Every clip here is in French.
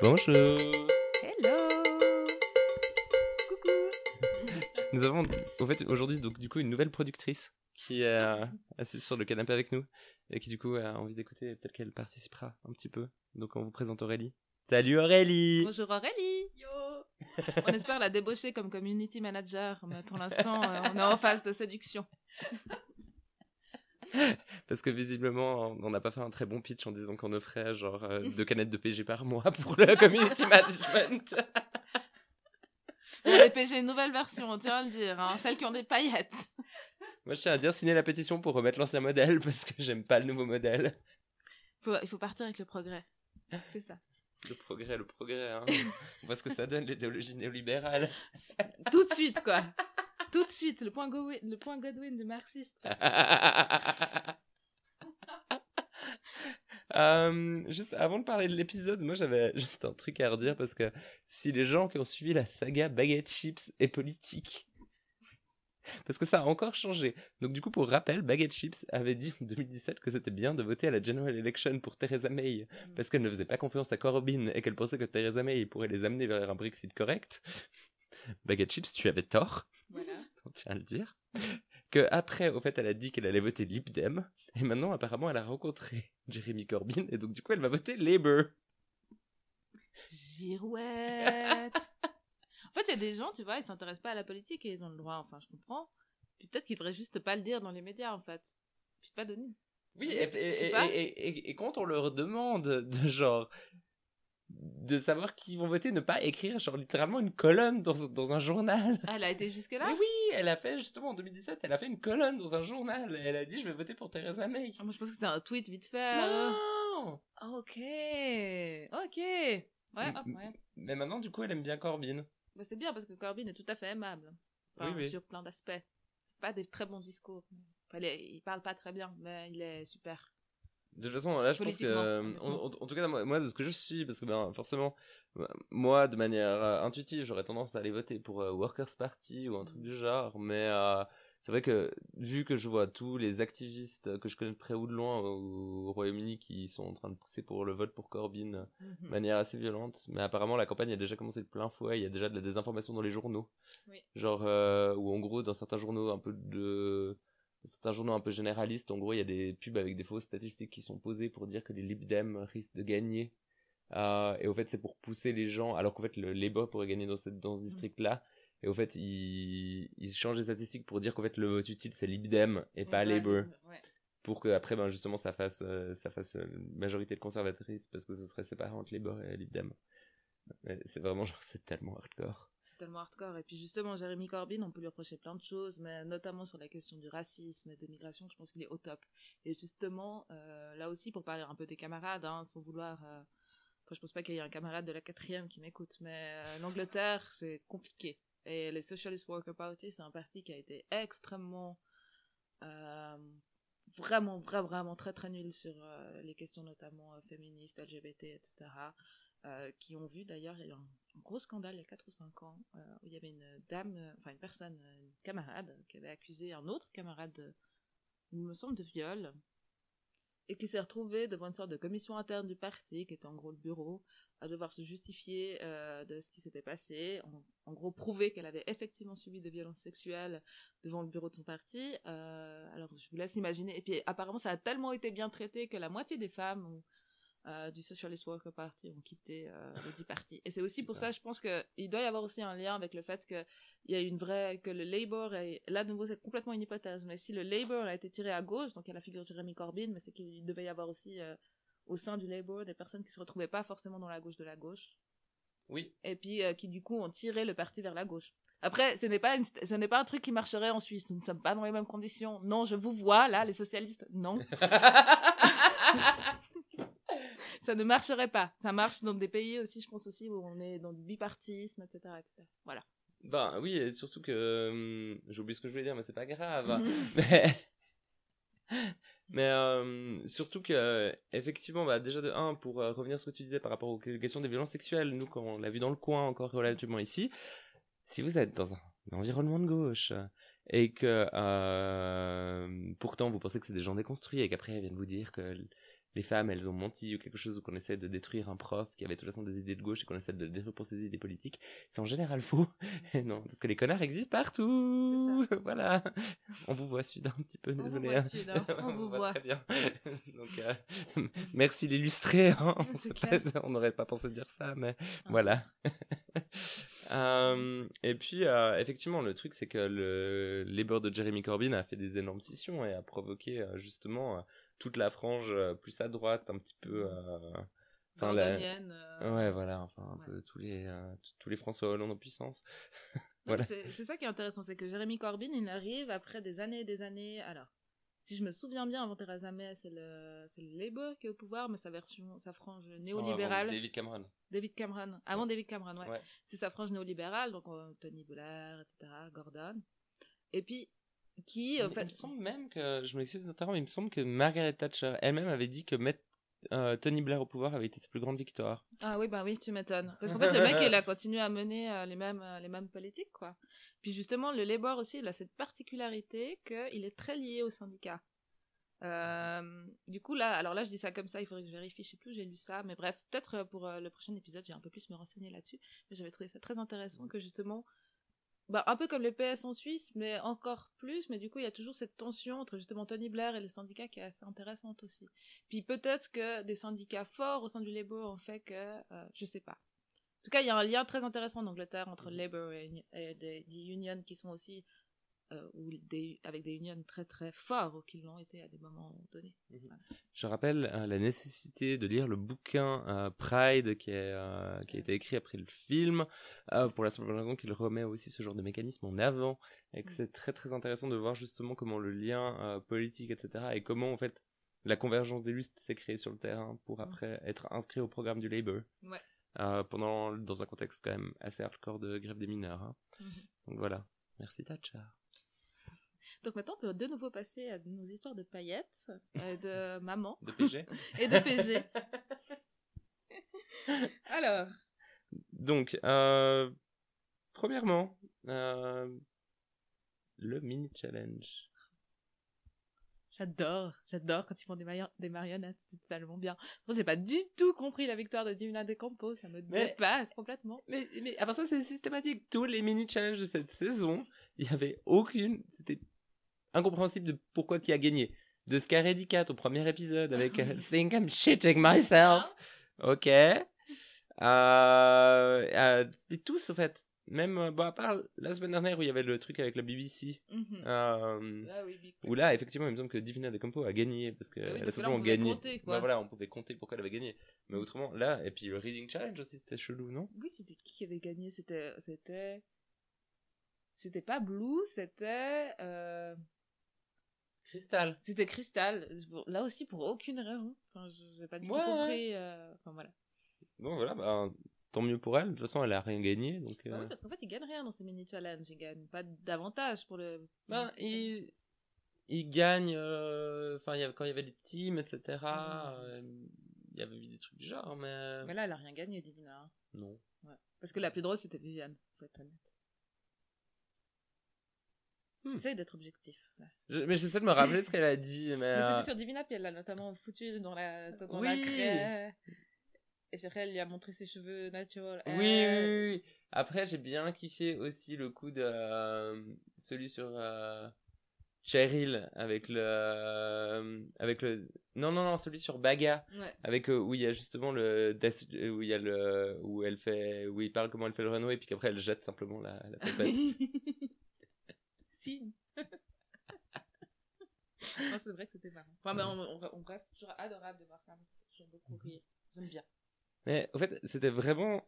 Bonjour. Hello. Coucou. Nous avons au fait aujourd'hui donc du coup une nouvelle productrice qui est euh, assise sur le canapé avec nous et qui du coup a envie d'écouter peut-être qu'elle participera un petit peu. Donc on vous présente Aurélie. Salut Aurélie. Bonjour Aurélie. Yo. On espère la débaucher comme community manager, mais pour l'instant, euh, on est en phase de séduction. Parce que visiblement, on n'a pas fait un très bon pitch en disant qu'on offrait genre euh, deux canettes de PG par mois pour le community management. Les PG, nouvelle version, on tient à le dire, hein, celles qui ont des paillettes. Moi, je tiens à dire signer la pétition pour remettre l'ancien modèle parce que j'aime pas le nouveau modèle. Faut- il faut partir avec le progrès. C'est ça. Le progrès, le progrès. Hein. on voit ce que ça donne l'idéologie néolibérale. Tout de suite, quoi. Tout de suite, le point, Godwin, le point Godwin du marxiste. Euh, juste avant de parler de l'épisode, moi j'avais juste un truc à redire parce que si les gens qui ont suivi la saga Baguette Chips est politique, parce que ça a encore changé. Donc du coup, pour rappel, Baguette Chips avait dit en 2017 que c'était bien de voter à la General Election pour Theresa May parce qu'elle ne faisait pas confiance à Corbyn et qu'elle pensait que Theresa May pourrait les amener vers un Brexit correct. Baguette Chips, tu avais tort Voilà. on tient à le dire, que après, au fait, elle a dit qu'elle allait voter Lib Dem, et maintenant, apparemment, elle a rencontré Jeremy Corbyn, et donc, du coup, elle va voter Labour. Girouette. en fait, il y a des gens, tu vois, ils s'intéressent pas à la politique et ils ont le droit, enfin, je comprends. Puis peut-être qu'ils devraient juste pas le dire dans les médias, en fait. Puis pas donner. Oui, et- et- et quand on leur demande de genre de savoir qui vont voter, ne pas écrire genre littéralement une colonne dans, dans un journal. Ah, elle a été jusque-là oui, elle a fait justement en 2017, elle a fait une colonne dans un journal. Elle a dit je vais voter pour Theresa May. Ah, Moi, je pense que c'est un tweet vite fait. euh. Non Ok. Ok. Ouais, hop, ouais. Mais maintenant, du coup, elle aime bien Corbyn. Bah, c'est bien parce que Corbyn est tout à fait aimable. Enfin, Oui, oui. Sur plein d'aspects. Pas des très bons discours. Enfin, il, est- il parle pas très bien, mais il est super. De toute façon, là, je pense que, euh, en, tout cas, moi, de ce que je suis, parce que ben, forcément, euh, moi, de manière euh, intuitive, j'aurais tendance à aller voter pour euh, Workers' Party ou un truc du genre, mais euh, c'est vrai que vu que je vois tous les activistes que je connais de près ou de loin au, au Royaume-Uni qui sont en train de pousser pour le vote pour Corbyn Mhm. de manière assez violente, mais apparemment la campagne a déjà commencé de plein fouet, il y a déjà de la désinformation dans les journaux, Oui. genre où en gros dans certains journaux un peu de certains journaux un peu généralistes, en gros, il y a des pubs avec des fausses statistiques qui sont posées pour dire que les Lib Dem risquent de gagner. Euh, et au fait, c'est pour pousser les gens, alors qu'en fait, le Labour pourrait gagner dans, cette, dans ce district-là. Et au fait, ils, ils changent les statistiques pour dire qu'en fait, le vote utile, c'est Lib Dem et pas Ouais, Labour. ouais. Pour que après, ben, justement, ça fasse, euh, ça fasse euh, une majorité de conservatrices, parce que ce serait séparé entre Labour et Lib Dem. C'est vraiment genre, c'est tellement hardcore. Tellement hardcore. Et puis justement, Jérémy Corbyn, on peut lui reprocher plein de choses, mais notamment sur la question du racisme et de l'immigration, je pense qu'il est au top. Et justement, euh, là aussi, pour parler un peu des camarades, hein, sans vouloir... euh, enfin, je pense pas qu'il y ait un camarade de la quatrième qui m'écoute, mais euh, l'Angleterre, c'est compliqué. Et les Socialist Worker Party, c'est un parti qui a été extrêmement... euh, vraiment, vraiment, vraiment très, très nul sur les questions notamment féministes, LGBT, etc. euh, qui ont vu d'ailleurs, un, gros scandale il y a 4 ou 5 ans, euh, où il y avait une dame, euh, enfin une personne, une camarade, qui avait accusé un autre camarade, de, il me semble, de viol, et qui s'est retrouvée devant une sorte de commission interne du parti, qui était en gros le bureau, à devoir se justifier de ce qui s'était passé, en, gros prouver qu'elle avait effectivement subi des violences sexuelles devant le bureau de son parti. Alors je vous laisse imaginer. Et puis apparemment ça a tellement été bien traité que la moitié des femmes ont, euh, du Socialist Worker Party ont quitté euh, le parti. Et c'est aussi pour ça, je pense qu'il doit y avoir aussi un lien avec le fait que il y a une vraie que le Labour est là de nouveau c'est complètement une hypothèse, mais si le Labour a été tiré à gauche, donc il y a la figure de Jeremy Corbyn, mais c'est qu'il devait y avoir aussi euh, au sein du Labour des personnes qui se retrouvaient pas forcément dans la gauche de la gauche, Oui. et puis euh, qui du coup ont tiré le parti vers la gauche. Après, ce n'est pas une- ce n'est pas un truc qui marcherait en Suisse. Nous ne sommes pas dans les mêmes conditions. Non, je vous vois là, les socialistes. Non, ça ne marcherait pas. Ça marche dans des pays aussi, je pense aussi, où on est dans du bipartisme, etc. etc. Voilà. Ben oui, et surtout que hum, j'ai oublié ce que je voulais dire, mais c'est pas grave. Mhm. Mais, mais euh, surtout que, euh, effectivement, bah, déjà de 1, pour euh, revenir sur ce que tu disais par rapport aux questions des violences sexuelles, nous, quand on l'a vu dans le coin, encore relativement ici, si vous êtes dans un environnement de gauche et que euh, pourtant vous pensez que c'est des gens déconstruits et qu'après ils viennent vous dire que les femmes elles ont menti ou quelque chose ou qu'on essaie de détruire un prof qui avait de toute façon des idées de gauche et qu'on essaie de le détruire pour ses idées politiques, c'est en général faux. Et non, parce que les connards existent partout. voilà. On vous voit Sud un petit peu, On vous désolé. voit, hein. Sud, hein. On vous voit. Très bien. Donc, euh, merci l'illustré. Hein. On n'aurait pas pensé dire ça, mais voilà. Euh, et puis, euh, effectivement, le truc, c'est que le Labour de Jeremy Corbyn a fait des énormes scissions et a provoqué euh, justement toute la frange euh, plus à droite, un petit peu. euh, enfin, la- euh, Ouais, voilà, enfin, un Ouais. peu tous les, tous les François Hollande en puissance. Voilà. C'est ça qui est intéressant, c'est que Jérémy Corbyn, il arrive après des années et des années. Alors, si je me souviens bien, avant Theresa May, c'est le, le Labour qui est au pouvoir, mais sa version, sa frange néolibérale. David Cameron. David Cameron. Avant David Cameron, ouais. Ouais. C'est sa frange néolibérale, donc euh, Tony Blair, etc., Gordon. Et puis, qui, en il, fait. il me semble même que, je m'excuse d'interrompre, mais il me semble que Margaret Thatcher elle-même avait dit que mettre euh, Tony Blair au pouvoir avait été sa plus grande victoire. Ah oui, bah oui, tu m'étonnes. Parce qu'en fait, le mec, il a continué à mener euh, les, mêmes, euh, les mêmes politiques, quoi. Puis justement, le Labour aussi, il a cette particularité qu'il est très lié aux syndicats. Euh, du coup, là, alors là, je dis ça comme ça, il faudrait que je vérifie, je sais plus où j'ai lu ça, mais bref, peut-être euh, pour euh, le prochain épisode, j'ai un peu plus me renseigner là-dessus. Mais j'avais trouvé ça très intéressant que justement, bah, un peu comme le PS en Suisse, mais encore plus, mais du coup, il y a toujours cette tension entre justement Tony Blair et les syndicats qui est assez intéressante aussi. Puis peut-être que des syndicats forts au sein du Labour ont fait que, euh, je sais pas. En tout cas, il y a un lien très intéressant en Angleterre entre le Labour et, et des, des unions qui sont aussi, euh, ou des, avec des unions très très forts ou qui l'ont été à des moments donnés. Je rappelle euh, la nécessité de lire le bouquin euh, Pride qui, est, euh, qui a été écrit après le film, euh, pour la simple raison qu'il remet aussi ce genre de mécanisme en avant, et que Mm. c'est très très intéressant de voir justement comment le lien euh, politique, etc., et comment en fait la convergence des luttes s'est créée sur le terrain pour Mm. après être inscrit au programme du Labour. Ouais. Euh, pendant, dans un contexte quand même assez hardcore de grève des mineurs. hein. Mhm. Donc voilà. Merci Thatcher. Donc maintenant, on peut de nouveau passer à nos histoires de paillettes, euh, de maman De PG et de PG. Alors, Donc, euh, premièrement, euh, le mini challenge. j'adore, j'adore quand ils font des, mario- des marionnettes, c'est tellement bien. Moi, j'ai pas du tout compris la victoire de Divina de Campo, ça me Mais- dépasse complètement. Mais, mais avant ça, c'est systématique. Tous les mini challenges de cette saison, il y avait aucune. C'était incompréhensible de pourquoi qui a gagné. De Scaredy Cat au premier épisode avec euh, Think I'm shitting myself. Ok. Euh, euh, et tous, en fait. Même, bon, à part la semaine dernière où il y avait le truc avec la BBC. Mhm. Euh, Ah oui, Big Où là, effectivement, il me semble que Divina de Campo a gagné parce que Ah oui, elle a parce que là, on pouvait gagné. compter, quoi. Bah voilà, on pouvait compter pourquoi elle avait gagné. Mais autrement, là, et puis le Reading Challenge aussi, c'était chelou, non? Oui, c'était qui qui avait gagné? C'était. C'était. C'était pas Blue, c'était. euh, Crystal. C'était Crystal. Là aussi, pour aucune raison. Enfin, je n'ai pas du tout compris. euh, Enfin, voilà. Bon, voilà, bah, tant mieux pour elle. De toute façon, elle a rien gagné. Donc, Bah euh, oui, parce qu'en fait, ils gagnent rien dans ces mini-challenges. Ils gagnent pas d'avantage pour le. bah, mini-challenge. il, il gagne. euh, Enfin, il quand il y avait les teams, etc. Mhm. euh, il y avait eu des trucs du genre, mais. Mais là, elle a rien gagné, Divina. hein. Non. Ouais. Parce que la plus drôle, c'était Viviane, faut être honnête. Hmm. Essaye d'être objectif. Je- mais j'essaie de me rappeler ce qu'elle a dit, mais. Mais euh, c'était sur Divina, puis elle l'a notamment foutu dans la, dans la Oui. craie. Et puis après, elle lui a montré ses cheveux naturels. Oui, oui, oui, oui. Après, j'ai bien kiffé aussi le coup de euh, celui sur euh, Cheryl avec le euh, avec le non non non celui sur Baga Ouais. avec euh, où il y a justement le euh, où il y a le où elle fait où il parle comment elle fait le runway puis qu'après elle jette simplement la, la Non, c'est vrai que c'était marrant. Enfin, mais on, on, toujours adorable de voir ça. Toujours beaucoup rire. J'aime bien. Mais en fait, c'était vraiment.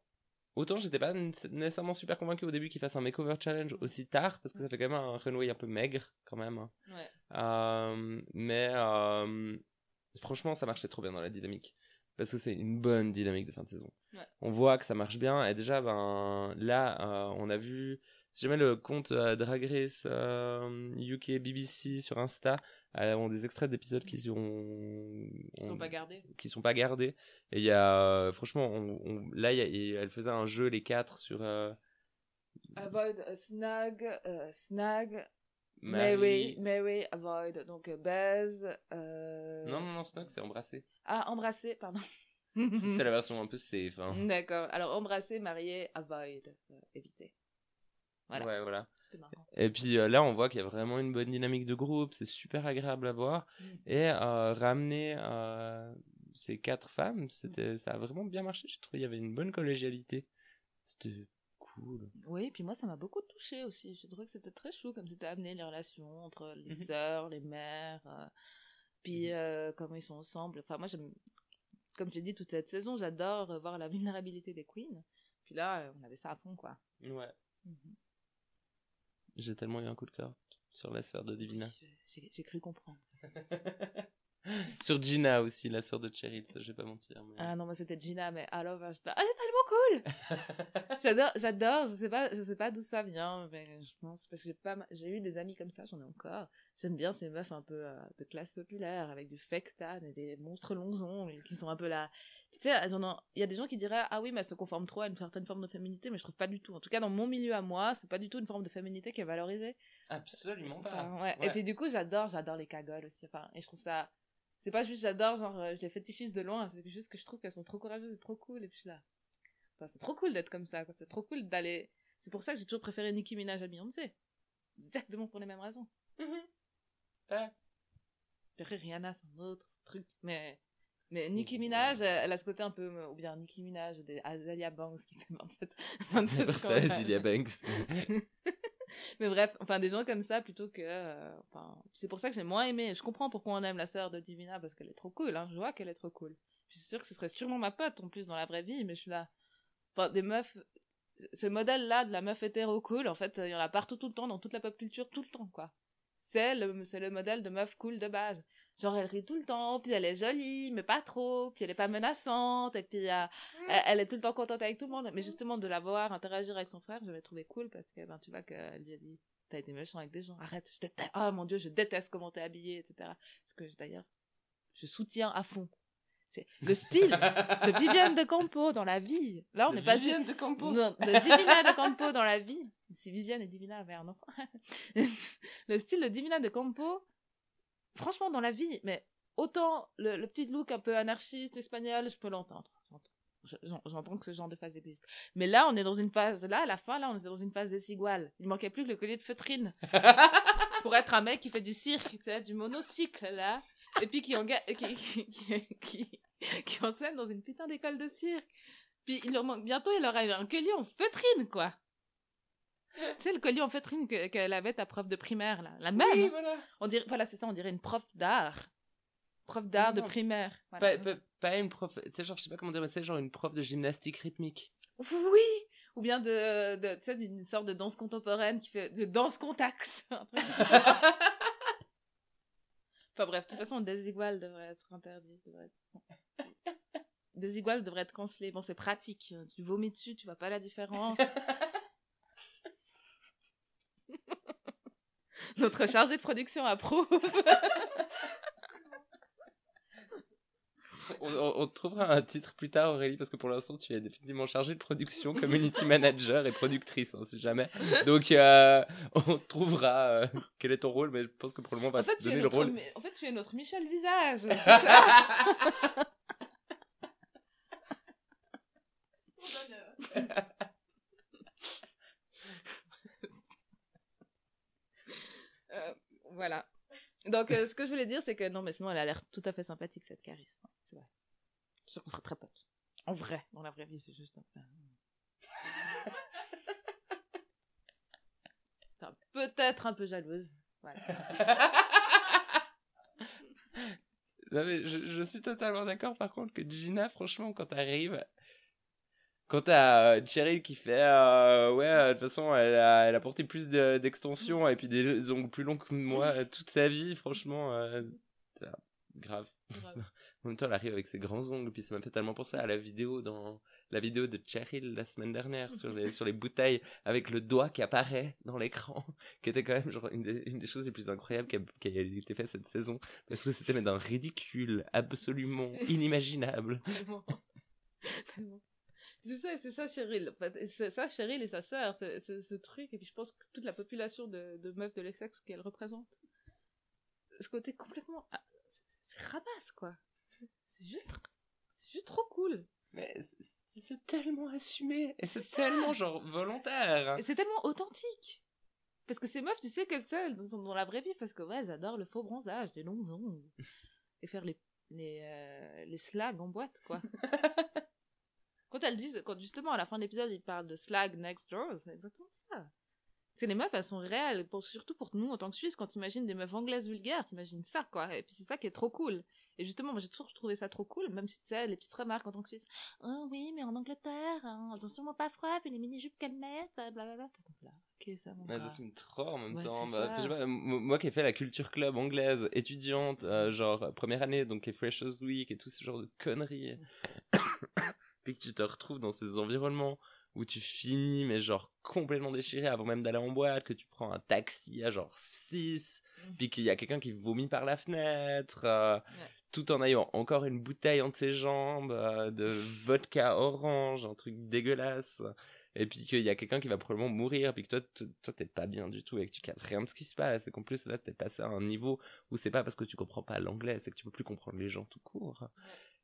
Autant j'étais pas nécessairement super convaincu au début qu'il fasse un makeover challenge aussi tard, parce que ça fait quand même un runway un peu maigre, quand même. hein. Ouais. Euh, mais euh, franchement, ça marchait trop bien dans la dynamique. Parce que c'est une bonne dynamique de fin de saison. Ouais. On voit que ça marche bien. Et déjà, ben, là, euh, on a vu. Si jamais le compte euh, Drag Race euh, UK BBC sur Insta euh, ont des extraits d'épisodes qui sont, Ils sont ont- pas gardés. qui sont pas gardés. Et il y a, euh, franchement, on, on- là, y a- elle faisait un jeu, les quatre, sur. euh, Avoid, euh, snag, snag. Mais oui, avoid. Donc, baise. Non, non, non, Snog, c'est embrasser. Ah, embrasser, pardon. c'est la version un peu safe. Hein. D'accord. Alors, embrasser, marier, avoid. éviter. Voilà. Ouais, voilà. Et puis euh, là, on voit qu'il y a vraiment une bonne dynamique de groupe, c'est super agréable à voir. Mm. Et euh, ramener euh, ces quatre femmes, c'était, ça a vraiment bien marché. J'ai trouvé qu'il y avait une bonne collégialité. C'était cool. Oui, puis moi, ça m'a beaucoup touché aussi. J'ai trouvé que c'était très chou, comme c'était amené les relations entre les Mhm. sœurs, les mères, puis Mhm. comment ils sont ensemble. Enfin, moi, j'aime, comme j'ai dit toute cette saison, j'adore voir la vulnérabilité des queens. Puis là, on avait ça à fond, quoi. Ouais. J'ai tellement eu un coup de cœur sur la sœur de Divina. J'ai cru comprendre. sur Gina aussi, la sœur de Cheryl, je vais pas mentir. mais- Ah non, moi c'était Gina, mais alors, elle est tellement cool! j'adore, j'adore, je sais pas, je sais pas d'où ça vient, mais je pense, parce que j'ai pas, ma- j'ai eu des amis comme ça, j'en ai encore. J'aime bien ces meufs un peu euh, de classe populaire, avec du fake stan et des monstres longs ongles, qui sont un peu là. Tu sais, il y a des gens qui diraient, ah oui, mais elles se conforment trop à une certaine forme de féminité, mais je trouve pas du tout. En tout cas, dans mon milieu à moi, c'est pas du tout une forme de féminité qui est valorisée. Absolument pas. Enfin, ouais. Et puis du coup, j'adore, j'adore les cagoles aussi. Enfin, et je trouve ça. C'est pas juste j'adore, genre euh, je les fétichise de loin, c'est juste que je trouve qu'elles sont trop courageuses et trop cool. Et puis là. Enfin, c'est trop cool d'être comme ça, quoi. C'est trop cool d'aller. C'est pour ça que j'ai toujours préféré Nicki Minaj à Beyoncé. Exactement pour les mêmes raisons. Ouais. Après, Rihanna, c'est un autre truc. Mais. Mais Nicki Minaj, elle a ce côté un peu. euh, Ou bien Nicki Minaj, ou des Azalia Banks qui fait 27. 27 Ça, scandales. Zilia Banks. Mais bref, enfin des gens comme ça plutôt que. euh, enfin, c'est pour ça que j'ai moins aimé. Je comprends pourquoi on aime la sœur de Divina parce qu'elle est trop cool. Hein. Je vois qu'elle est trop cool. Je suis sûre que ce serait sûrement ma pote en plus dans la vraie vie, mais je suis là. Enfin, des meufs. Ce modèle-là de la meuf hétéro cool, en fait, il y en a partout tout le temps, dans toute la pop culture, tout le temps, quoi. C'est le, c'est le modèle de meuf cool de base. Genre, elle rit tout le temps, puis elle est jolie, mais pas trop, puis elle est pas menaçante, et puis euh, elle, elle est tout le temps contente avec tout le monde. Mais justement, de la voir interagir avec son frère, j'avais trouvé cool parce que, ben, tu vois qu'elle lui a dit, t'as été méchant avec des gens, arrête, je déteste, oh mon dieu, je déteste comment t'es habillée, etc. Ce que d'ailleurs, je soutiens à fond. C'est le style de Viviane de Campo dans la vie. Là, on est passé. Viviane de Campo. Non, de Divina de Campo dans la vie. Si Viviane et Divina avaient un enfant. le style de Divina de Campo, franchement, dans la vie, mais autant le, le petit look un peu anarchiste espagnol, je peux l'entendre. J'entends. Je- j'en- J'entends que ce genre de phase existe. Mais là, on est dans une phase, là, à la fin, là, on était dans une phase desiguale. Il manquait plus que le collier de feutrine pour être un mec qui fait du cirque, tu sais, du monocycle, là. Et puis qui, enseigne dans une putain d'école de cirque. Puis il leur manque, bientôt, il aura un collier en feutrine, quoi. Tu sais, le collier en feutrine que- qu'elle avait ta prof de primaire, là. La même. Oui, voilà. On dirait, voilà, c'est ça, on dirait une prof d'art. Prof d'art de primaire. Voilà. Pas, pas, pas une prof, tu sais, genre, je sais pas comment dire, mais tu sais, genre une prof de gymnastique rythmique. Oui Ou bien de, de tu sais, d'une sorte de danse contemporaine qui fait de danse contact. Enfin bref, de toute façon, Desigual devrait être interdit. Devrait être... Desigual devrait être cancellé. Bon, c'est pratique. Tu vomis dessus, tu vois pas la différence. Notre chargé de production approuve. On, on- trouvera un titre plus tard, Aurélie, parce que pour l'instant, tu es définitivement chargée de production, community manager et productrice, hein, si jamais. Donc, euh, on trouvera euh, quel est ton rôle, mais je pense que pour le moment, on va En fait, te tu es donner le rôle. En fait, tu es notre Michel Visage. C'est ça Euh, voilà. Donc, euh, ce que je voulais dire, c'est que non, mais sinon, elle a l'air tout à fait sympathique, cette Caris. C'est vrai. Je qu'on serait très potes. En vrai, dans la vraie vie, c'est juste. un- Enfin, Peut-être un peu jalouse. Non, mais je, je suis totalement d'accord, par contre, que Gina, franchement, quand t'arrives, quand t'as euh, Cheryl qui fait, euh, ouais, euh, de toute façon, elle a, elle a porté plus de- d'extensions et puis des ongles plus longs que moi toute sa vie, franchement, euh, t'as- grave. Grave. En même temps, elle arrive avec ses grands ongles, puis ça m'a fait tellement penser à la vidéo dans la vidéo de Cheryl la semaine dernière sur les, sur les bouteilles avec le doigt qui apparaît dans l'écran, qui était quand même genre une des, une des choses les plus incroyables qui a, qui a été faite cette saison, parce que c'était d'un ridicule absolument inimaginable. Tellement. Tellement. C'est ça, c'est ça, Cheryl. C'est ça, Cheryl et sa sœur, c'est ce truc. Et puis je pense que toute la population de, de meufs de l'Essex qu'elle représente. Ce côté complètement. Ah, c'est rabasse, quoi. C'est juste. C'est juste trop cool. Mais c'est tellement assumé. Et c'est tellement, genre, volontaire. Et c'est tellement authentique. Parce que ces meufs, tu sais qu'elles seules, dans, dans la vraie vie, parce que ouais, elles adorent le faux bronzage, les longs ongles. et faire les, les, euh, les slags en boîte, quoi. quand elles disent, quand justement à la fin de l'épisode, ils parlent de slag next door, c'est exactement ça. C'est les meufs, elles sont réelles, pour, surtout pour nous en tant que Suisse, quand tu imagines des meufs anglaises vulgaires, t'imagines ça, quoi. Et puis c'est ça qui est trop cool. Et justement, moi j'ai toujours trouvé ça trop cool, même si tu sais, les petites remarques en tant que Suisse. Oh oui, mais en Angleterre, hein, elles ont sûrement pas froid, puis les mini-jupes qu'elles mettent, blablabla. Ok, ça, ouais, ça c'est trop en même temps. Bah, moi qui ai fait la culture club anglaise, étudiante, euh, genre première année, donc les Freshers Week et tout ce genre de conneries. Puis que tu te retrouves dans ces environnements où tu finis, mais genre complètement déchiré avant même d'aller en boîte, que tu prends un taxi à genre 6, mmh. puis qu'il y a quelqu'un qui vomit par la fenêtre, euh, tout en ayant encore une bouteille entre ses jambes euh, de vodka orange, un truc dégueulasse, et puis qu'il y a quelqu'un qui va probablement mourir, puis que toi, toi t'es pas bien du tout et que tu captes rien de ce qui se passe, et qu'en plus là t'es passé à un niveau où c'est pas parce que tu comprends pas l'anglais, c'est que tu peux plus comprendre les gens tout court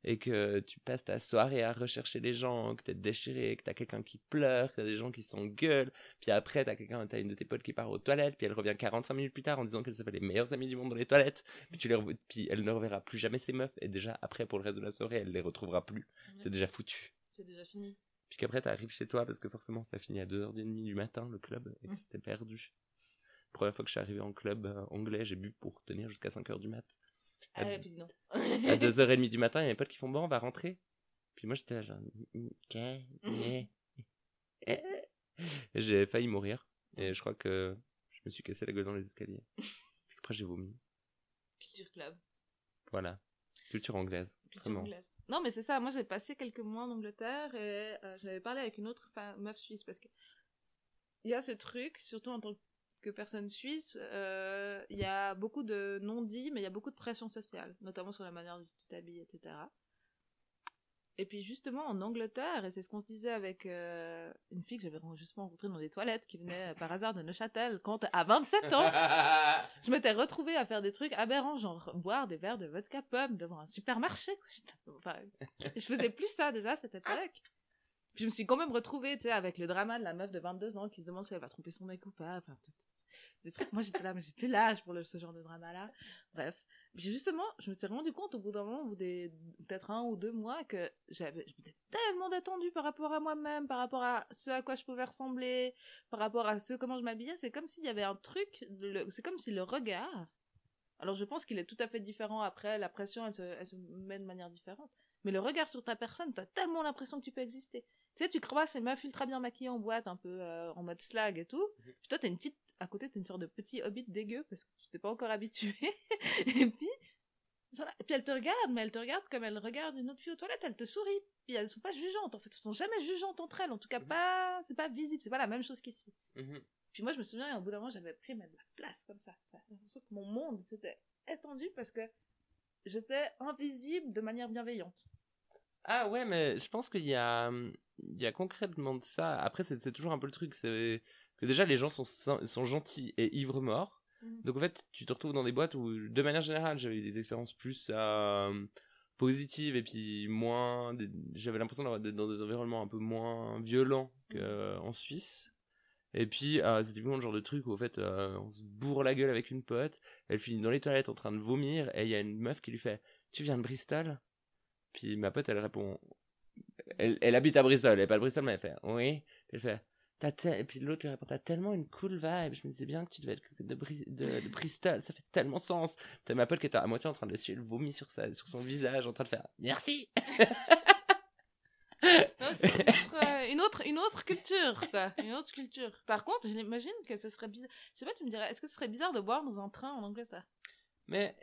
et que tu passes ta soirée à rechercher les gens, que t'es déchiré, que t'as quelqu'un qui pleure, que t'as des gens qui s'engueulent, puis après t'as quelqu'un, t'as une de tes potes qui part aux toilettes, puis elle revient 45 minutes plus tard en disant qu'elle se fait les meilleurs amis du monde dans les toilettes, puis tu les puis elle ne reverra plus jamais ses meufs, et déjà après pour le reste de la soirée elle les retrouvera plus. C'est déjà foutu. C'est déjà fini. Puis qu'après t'arrives chez toi parce que forcément ça finit à 2h30 du matin le club, et t'es perdu. première fois que je suis arrivé en club euh, anglais, j'ai bu pour tenir jusqu'à 5h du mat. Ah ouais, puis non. à 2h30 du matin, il y a mes potes qui font bon, on va rentrer. Puis moi, j'étais là, genre, j'ai failli mourir. Et je crois que je me suis cassé la gueule dans les escaliers. Puis après, j'ai vomi. Culture club. Voilà. Culture anglaise. Culture anglaise. Non, mais c'est ça. Moi, j'ai passé quelques mois en Angleterre et euh, j'avais parlé avec une autre meuf suisse parce que il y a ce truc, surtout en tant que que personne suisse, euh, il y a beaucoup de non-dits, mais il y a beaucoup de pression sociale, notamment sur la manière dont tu t'habilles, etc. Et puis justement en Angleterre, et c'est ce qu'on se disait avec euh, une fille que j'avais justement rencontrée dans des toilettes, qui venait par hasard de Neuchâtel, quand à 27 ans, je m'étais retrouvée à faire des trucs aberrants, genre boire des verres de vodka pomme devant un supermarché. Enfin, je faisais plus ça déjà à cette époque. Puis je me suis quand même retrouvée, tu sais, avec le drama de la meuf de 22 ans qui se demande si elle va tromper son mec ou pas. Enfin, moi, j'étais là, mais j'ai plus l'âge pour ce genre de drama-là. Bref. justement, je me suis rendu compte au bout d'un moment, au des peut-être un ou deux mois, que j'avais, tellement détendue par rapport à moi-même, par rapport à ce à quoi je pouvais ressembler, par rapport à ce comment je m'habillais. C'est comme s'il y avait un truc, c'est comme si le regard, alors je pense qu'il est tout à fait différent après, la pression, elle se met de manière différente. Mais le regard sur ta personne, t'as tellement l'impression que tu peux exister. Tu sais, tu crois ces meufs ultra bien maquillées en boîte, un peu euh, en mode slag et tout. Mhm. Puis toi, t'as une petite à côté, t'es une sorte de petit hobbit dégueu parce que tu t'es pas encore habitué. et puis, et puis elle te regarde, mais elle te regarde comme elle regarde une autre fille aux toilettes, elle te sourit. Puis elles sont pas jugeantes, en fait, elles sont jamais jugeantes entre elles, en tout cas mhm. pas, c'est pas visible, c'est pas la même chose qu'ici. Mhm. Puis moi, je me souviens, au bout d'un moment, j'avais pris de la place comme ça. ça l'impression que mon monde s'était étendu parce que j'étais invisible de manière bienveillante. Ah ouais, mais je pense qu'il y a, il y a concrètement de ça. Après, c'est toujours un peu le truc, c'est que déjà les gens sont, sont gentils et ivres morts. Mhm. Donc en fait, tu te retrouves dans des boîtes où, de manière générale, j'avais des expériences plus euh, positives et puis moins. J'avais l'impression d'être dans des environnements un peu moins violents qu'en mhm. Suisse. Et puis, euh, c'est typiquement le genre de truc où, en fait, euh, on se bourre la gueule avec une pote, elle finit dans les toilettes en train de vomir, et il y a une meuf qui lui fait Tu viens de Bristol? Puis ma pote, elle répond Elle, elle habite à Bristol, elle n'est pas à Bristol, mais elle fait Oui. Puis elle fait et puis l'autre lui répond, t'as tellement une cool vibe. Je me disais bien que tu devais être de, de, Bristol. Ça fait tellement sens. T'as ma pote qui était à moitié en train de d'essuyer le vomi sur, sa, sur son visage, en train de faire merci. une autre, une autre culture, quoi. Une autre culture. Par contre, j'imagine que ce serait bizarre. Je sais pas, tu me dirais, est-ce que ce serait bizarre de boire dans un train en anglais, ça? Mais,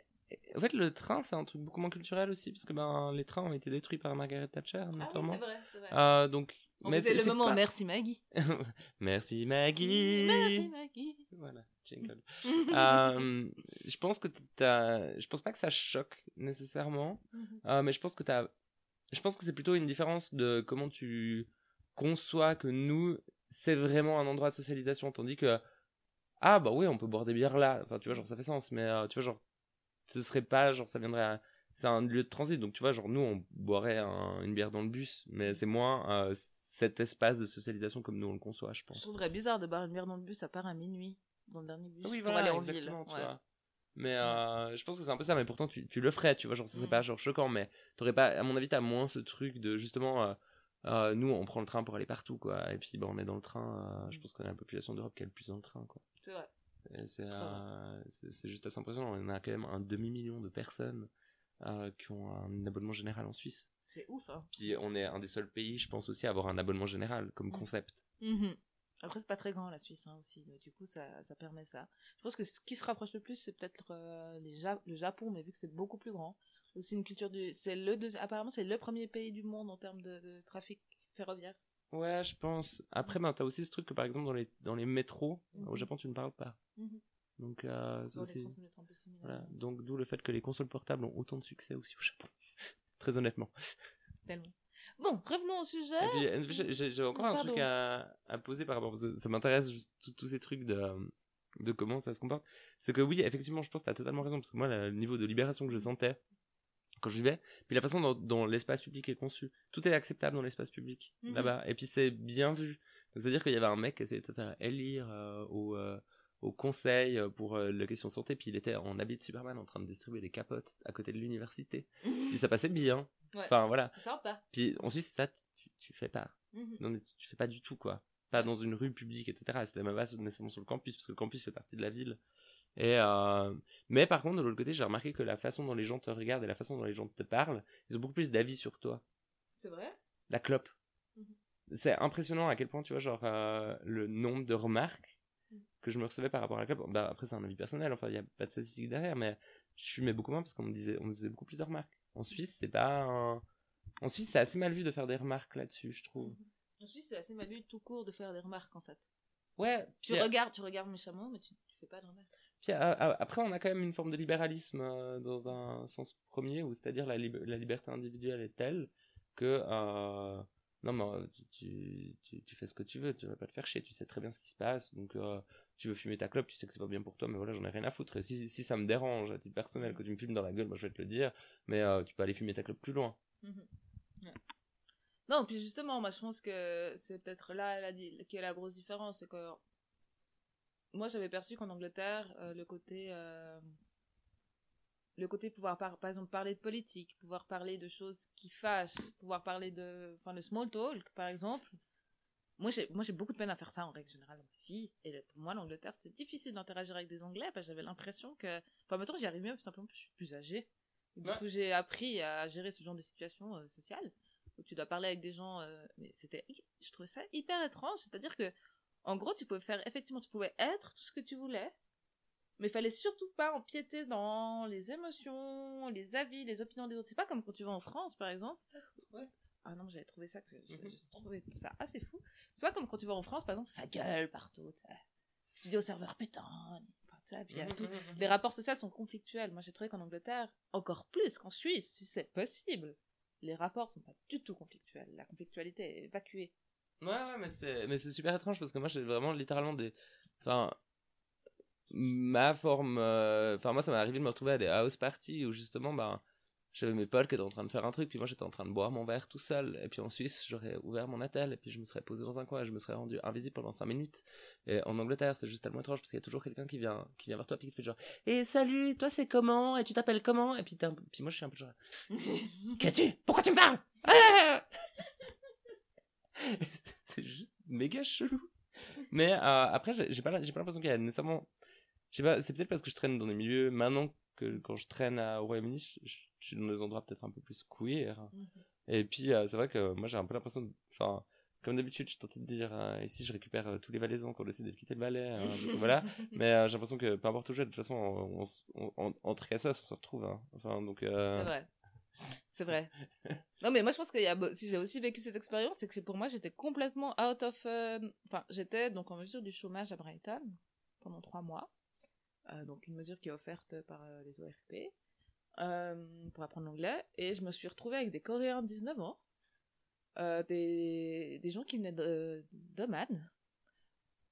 en fait, le train, c'est un truc beaucoup moins culturel aussi, parce que ben, les trains ont été détruits par Margaret Thatcher, notamment. Ah oui, c'est vrai, vrai. Euh, donc, mais c'est le moment merci Maggie. merci Maggie. Merci Maggie. Voilà, jingle. euh, je pense que t'as, je pense pas que ça choque nécessairement, mhm. euh, mais je pense que t'as, je pense que c'est plutôt une différence de comment tu conçoit que nous, c'est vraiment un endroit de socialisation, tandis que, ah bah oui, on peut boire des bières là, enfin tu vois, genre ça fait sens, mais euh, tu vois, genre, ce serait pas, genre ça viendrait à... C'est un lieu de transit, donc tu vois, genre nous, on boirait une bière dans le bus, mais c'est moins euh, cet espace de socialisation comme nous on le conçoit, je pense. Je trouverais bizarre de boire une bière dans le bus à part à minuit, dans le dernier bus, Oui, pour voilà, aller en ville. tu ouais. vois. Mais euh, je pense que c'est un peu ça, mais pourtant tu, tu le ferais, tu vois, genre ce serait Mm. pas genre choquant, mais t'aurais pas, à mon avis, t'as moins ce truc de justement, euh, nous on prend le train pour aller partout, quoi, et puis bah, on est dans le train, je Mm. pense qu'on est la population d'Europe qui est le plus dans le train, quoi. C'est vrai. Et C'est juste assez impressionnant, on a quand même un demi-million de personnes euh, qui ont un abonnement général en Suisse. C'est ouf, hein. Puis on est un des seuls pays, je pense aussi, à avoir un abonnement général comme Mm. concept. Mhm. Après, c'est pas très grand la Suisse hein, aussi, donc du coup, ça, ça permet ça. Je pense que ce qui se rapproche le plus, c'est peut-être euh, Ja- le Japon, mais vu que c'est beaucoup plus grand. Aussi une culture du. C'est le deuxi- Apparemment, c'est le premier pays du monde en termes de, de trafic ferroviaire. Ouais, je pense. Après, ben, t'as aussi ce truc que par exemple dans les, dans les métros, au Mhm. Japon, tu ne parles pas. Mhm. Donc, euh, c'est Dans les aussi. 30 minutes un peu similaires. Voilà. Donc, d'où le fait que les consoles portables ont autant de succès aussi au Japon. Très honnêtement. Tellement. Bon, revenons au sujet. Euh, j'ai- encore un Pardon. truc à, à poser par rapport. parce que Ça m'intéresse tous ces trucs de, de comment ça se comporte. C'est que oui, effectivement, je pense que tu as totalement raison. Parce que moi, le niveau de libération que je sentais quand je vivais, puis la façon dont, dont l'espace public est conçu, tout est acceptable dans l'espace public Mhm. là-bas. Et puis c'est bien vu. C'est-à-dire qu'il y avait un mec qui essayait de se faire élire euh, au, euh, au conseil euh, pour euh, la question santé, puis il était en habit de Superman en train de distribuer des capotes à côté de l'université. Puis ça passait bien. Ouais. Enfin voilà. Sympa. Puis en Suisse, ça, tu, tu fais pas. Mhm. Non, mais tu, tu fais pas du tout, quoi. Pas dans une rue publique, etc. C'était même pas nécessairement sur le campus, parce que le campus fait partie de la ville. Et euh... Mais par contre, de l'autre côté, j'ai remarqué que la façon dont les gens te regardent et la façon dont les gens te parlent, ils ont beaucoup plus d'avis sur toi. C'est vrai? La clope. Mhm. C'est impressionnant à quel point, tu vois, genre, euh, le nombre de remarques Mhm. que je me recevais par rapport à la clope. Bah, après, c'est un avis personnel, enfin, il n'y a pas de statistique derrière, mais je fumais beaucoup moins parce qu'on me disait, on me faisait beaucoup plus de remarques. En Suisse, c'est pas un... En Suisse, c'est assez mal vu de faire des remarques là-dessus, je trouve. En Suisse, c'est assez mal vu tout court de faire des remarques en fait. Ouais, Tu regardes, tu regardes méchamment, mais tu, tu fais pas de remarques. Puis, après, on a quand même une forme de libéralisme euh, dans un sens premier, où c'est-à-dire la, lib- la liberté individuelle est telle que euh, non, mais euh, tu, tu, tu, tu fais ce que tu veux, tu vas pas te faire chier, tu sais très bien ce qui se passe, donc euh, tu veux fumer ta clope, tu sais que c'est pas bien pour toi, mais voilà, j'en ai rien à foutre. Et si, si ça me dérange à titre personnel que tu me filmes dans la gueule, moi je vais te le dire, mais euh, tu peux aller fumer ta clope plus loin. Mhm. Ouais. Non, puis justement, moi je pense que c'est peut-être là la, est la grosse différence, c'est que moi j'avais perçu qu'en Angleterre, euh, le côté euh, le côté pouvoir par, par exemple parler de politique, pouvoir parler de choses qui fâchent, pouvoir parler de enfin de small talk par exemple. Moi j'ai moi j'ai beaucoup de peine à faire ça en règle générale dans ma vie et le- pour moi l'Angleterre c'était difficile d'interagir avec des Anglais parce que j'avais l'impression que enfin maintenant j'y arrive mieux simplement parce que je suis plus âgée. Et Du Ouais. coup j'ai appris à gérer ce genre de situation euh, sociale où tu dois parler avec des gens euh, mais c'était je trouvais ça hyper étrange c'est-à-dire que en gros tu pouvais faire effectivement tu pouvais être tout ce que tu voulais mais il fallait surtout pas empiéter dans les émotions les avis les opinions des autres c'est pas comme quand tu vas en France par exemple Ouais. ah non j'avais trouvé ça que j'ai Mhm. trouvé ça assez fou c'est pas comme quand tu vas en France par exemple ça gueule partout tu dis au serveur putain puis a tout- les rapports sociaux sont conflictuels. Moi, j'ai trouvé qu'en Angleterre, encore plus qu'en Suisse, si c'est possible, les rapports sont pas du tout conflictuels. La conflictualité est évacuée. Ouais, ouais, mais c'est, mais c'est super étrange parce que moi, j'ai vraiment littéralement des. Enfin. Ma forme. euh, Enfin, moi, ça m'est arrivé de me retrouver à des house parties où justement, ben. J'avais mes potes qui étaient en train de faire un truc, puis moi j'étais en train de boire mon verre tout seul. Et puis en Suisse, j'aurais ouvert mon attel, et puis je me serais posé dans un coin, et je me serais rendu invisible pendant 5 minutes. Et en Angleterre, c'est juste tellement étrange parce qu'il y a toujours quelqu'un qui vient, qui vient vers toi, puis qui te fait genre, et salut, toi c'est comment, et tu t'appelles comment, et puis, t'es un peu- puis moi je suis un peu genre, Qu'as-tu? Pourquoi tu me parles? Ah C'est juste méga chelou. Mais euh, après, j'ai pas, j'ai pas l'impression qu'il y a nécessairement. Je sais pas, c'est peut-être parce que je traîne dans des milieux maintenant que quand je traîne à- au Royaume-Uni, je, je- je suis dans des endroits peut-être un peu plus queer. Et puis, euh, c'est vrai que moi j'ai un peu l'impression. Enfin, comme d'habitude, je tentais de dire euh, ici je récupère tous les valaisans qui ont décidé de quitter le Valais. hein, parce que voilà. Mais j'ai l'impression que peu importe où je vais, de toute façon, on, on, on- en- entre cassos, on se retrouve. hein. Enfin, donc. C'est vrai. C'est vrai. Non, mais moi, je pense a, si j'ai aussi vécu cette expérience, c'est que pour moi, j'étais complètement out of, euh, enfin, j'étais donc en mesure du chômage à Brighton pendant trois mois. Euh, donc, une mesure qui est offerte par euh, les ORP pour apprendre l'anglais. Et je me suis retrouvée avec des Coréens de 19 ans. des, des gens qui venaient de- d'Oman.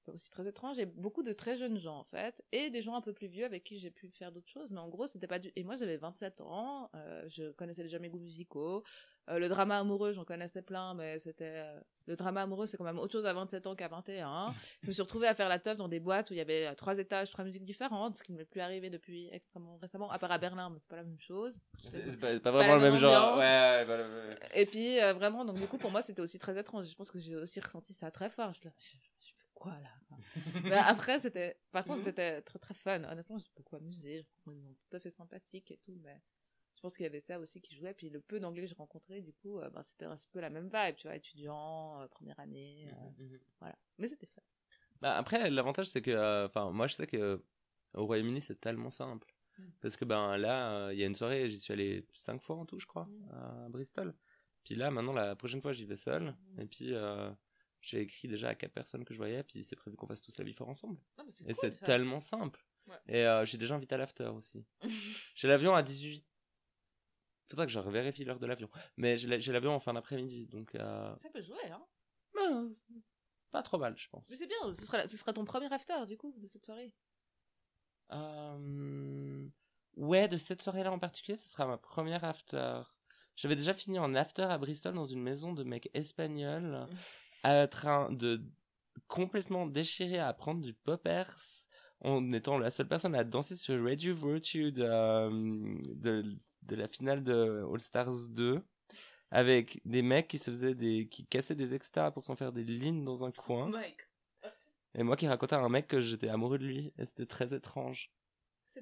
C'est aussi très étrange. Et beaucoup de très jeunes gens, en fait. Et des gens un peu plus vieux avec qui j'ai pu faire d'autres choses. Mais en gros, c'était pas du. Et moi, j'avais 27 ans. euh, je connaissais déjà mes goûts musicaux. Euh, le drama amoureux, j'en connaissais plein. Mais c'était. euh, Le drama amoureux, c'est quand même autre chose à 27 ans qu'à 21. je me suis retrouvée à faire la teuf dans des boîtes où il y avait trois étages, trois musiques différentes. Ce qui ne m'est plus arrivé depuis extrêmement récemment. À part à Berlin, mais c'est pas la même chose. C'est pas, vraiment le même genre. Ouais, ouais, voilà, ouais. Et puis euh, vraiment, donc du coup pour moi c'était aussi très étrange. Je pense que j'ai aussi ressenti ça très fort. Je, je, là Mais après c'était, par contre Mhm. c'était très très fun. Honnêtement j'ai beaucoup amusé. Des gens tout à fait sympathiques et tout, mais je pense qu'il y avait ça aussi qui jouait. Puis le peu d'anglais que j'ai rencontré, du coup, euh, ben, c'était un petit peu la même vibe, tu vois, étudiant, euh, première année, euh, Mhm. voilà. Mais c'était fun. Bah, après, l'avantage, c'est que, enfin, moi, je sais que au Royaume-Uni, c'est tellement simple. Mm. Parce que, ben, là, il y a une soirée, j'y suis allé cinq fois en tout, je crois, Mm. à Bristol. Puis là, maintenant, la prochaine fois, j'y vais seul. Mm. Et puis, euh, j'ai écrit déjà à quatre personnes que je voyais, puis c'est prévu qu'on fasse tous la ensemble. Non, mais c'est Et cool, c'est tellement simple. Ouais. Et euh, j'ai déjà invité à l'after aussi. j'ai l'avion à 18. Faudra que je revérifie l'heure de l'avion. Mais j'ai la- j'ai l'avion en fin d'après-midi, donc euh, Ça peut jouer, hein. ben, pas trop mal, je pense. Mais c'est bien. Ce sera, ce sera ton premier after du coup de cette soirée. Euh, Ouais, de cette soirée-là en particulier, ce sera ma première after. J'avais déjà fini en after à Bristol dans une maison de mecs espagnols, à train de complètement déchiré à apprendre du poppers, en étant la seule personne à danser sur Radio Virtue de, euh, de, de la finale de All Stars 2, avec des mecs qui se faisaient des, qui cassaient des extras pour s'en faire des lignes dans un coin. Mike. Et moi qui racontais à un mec que j'étais amoureux de lui, et c'était très étrange.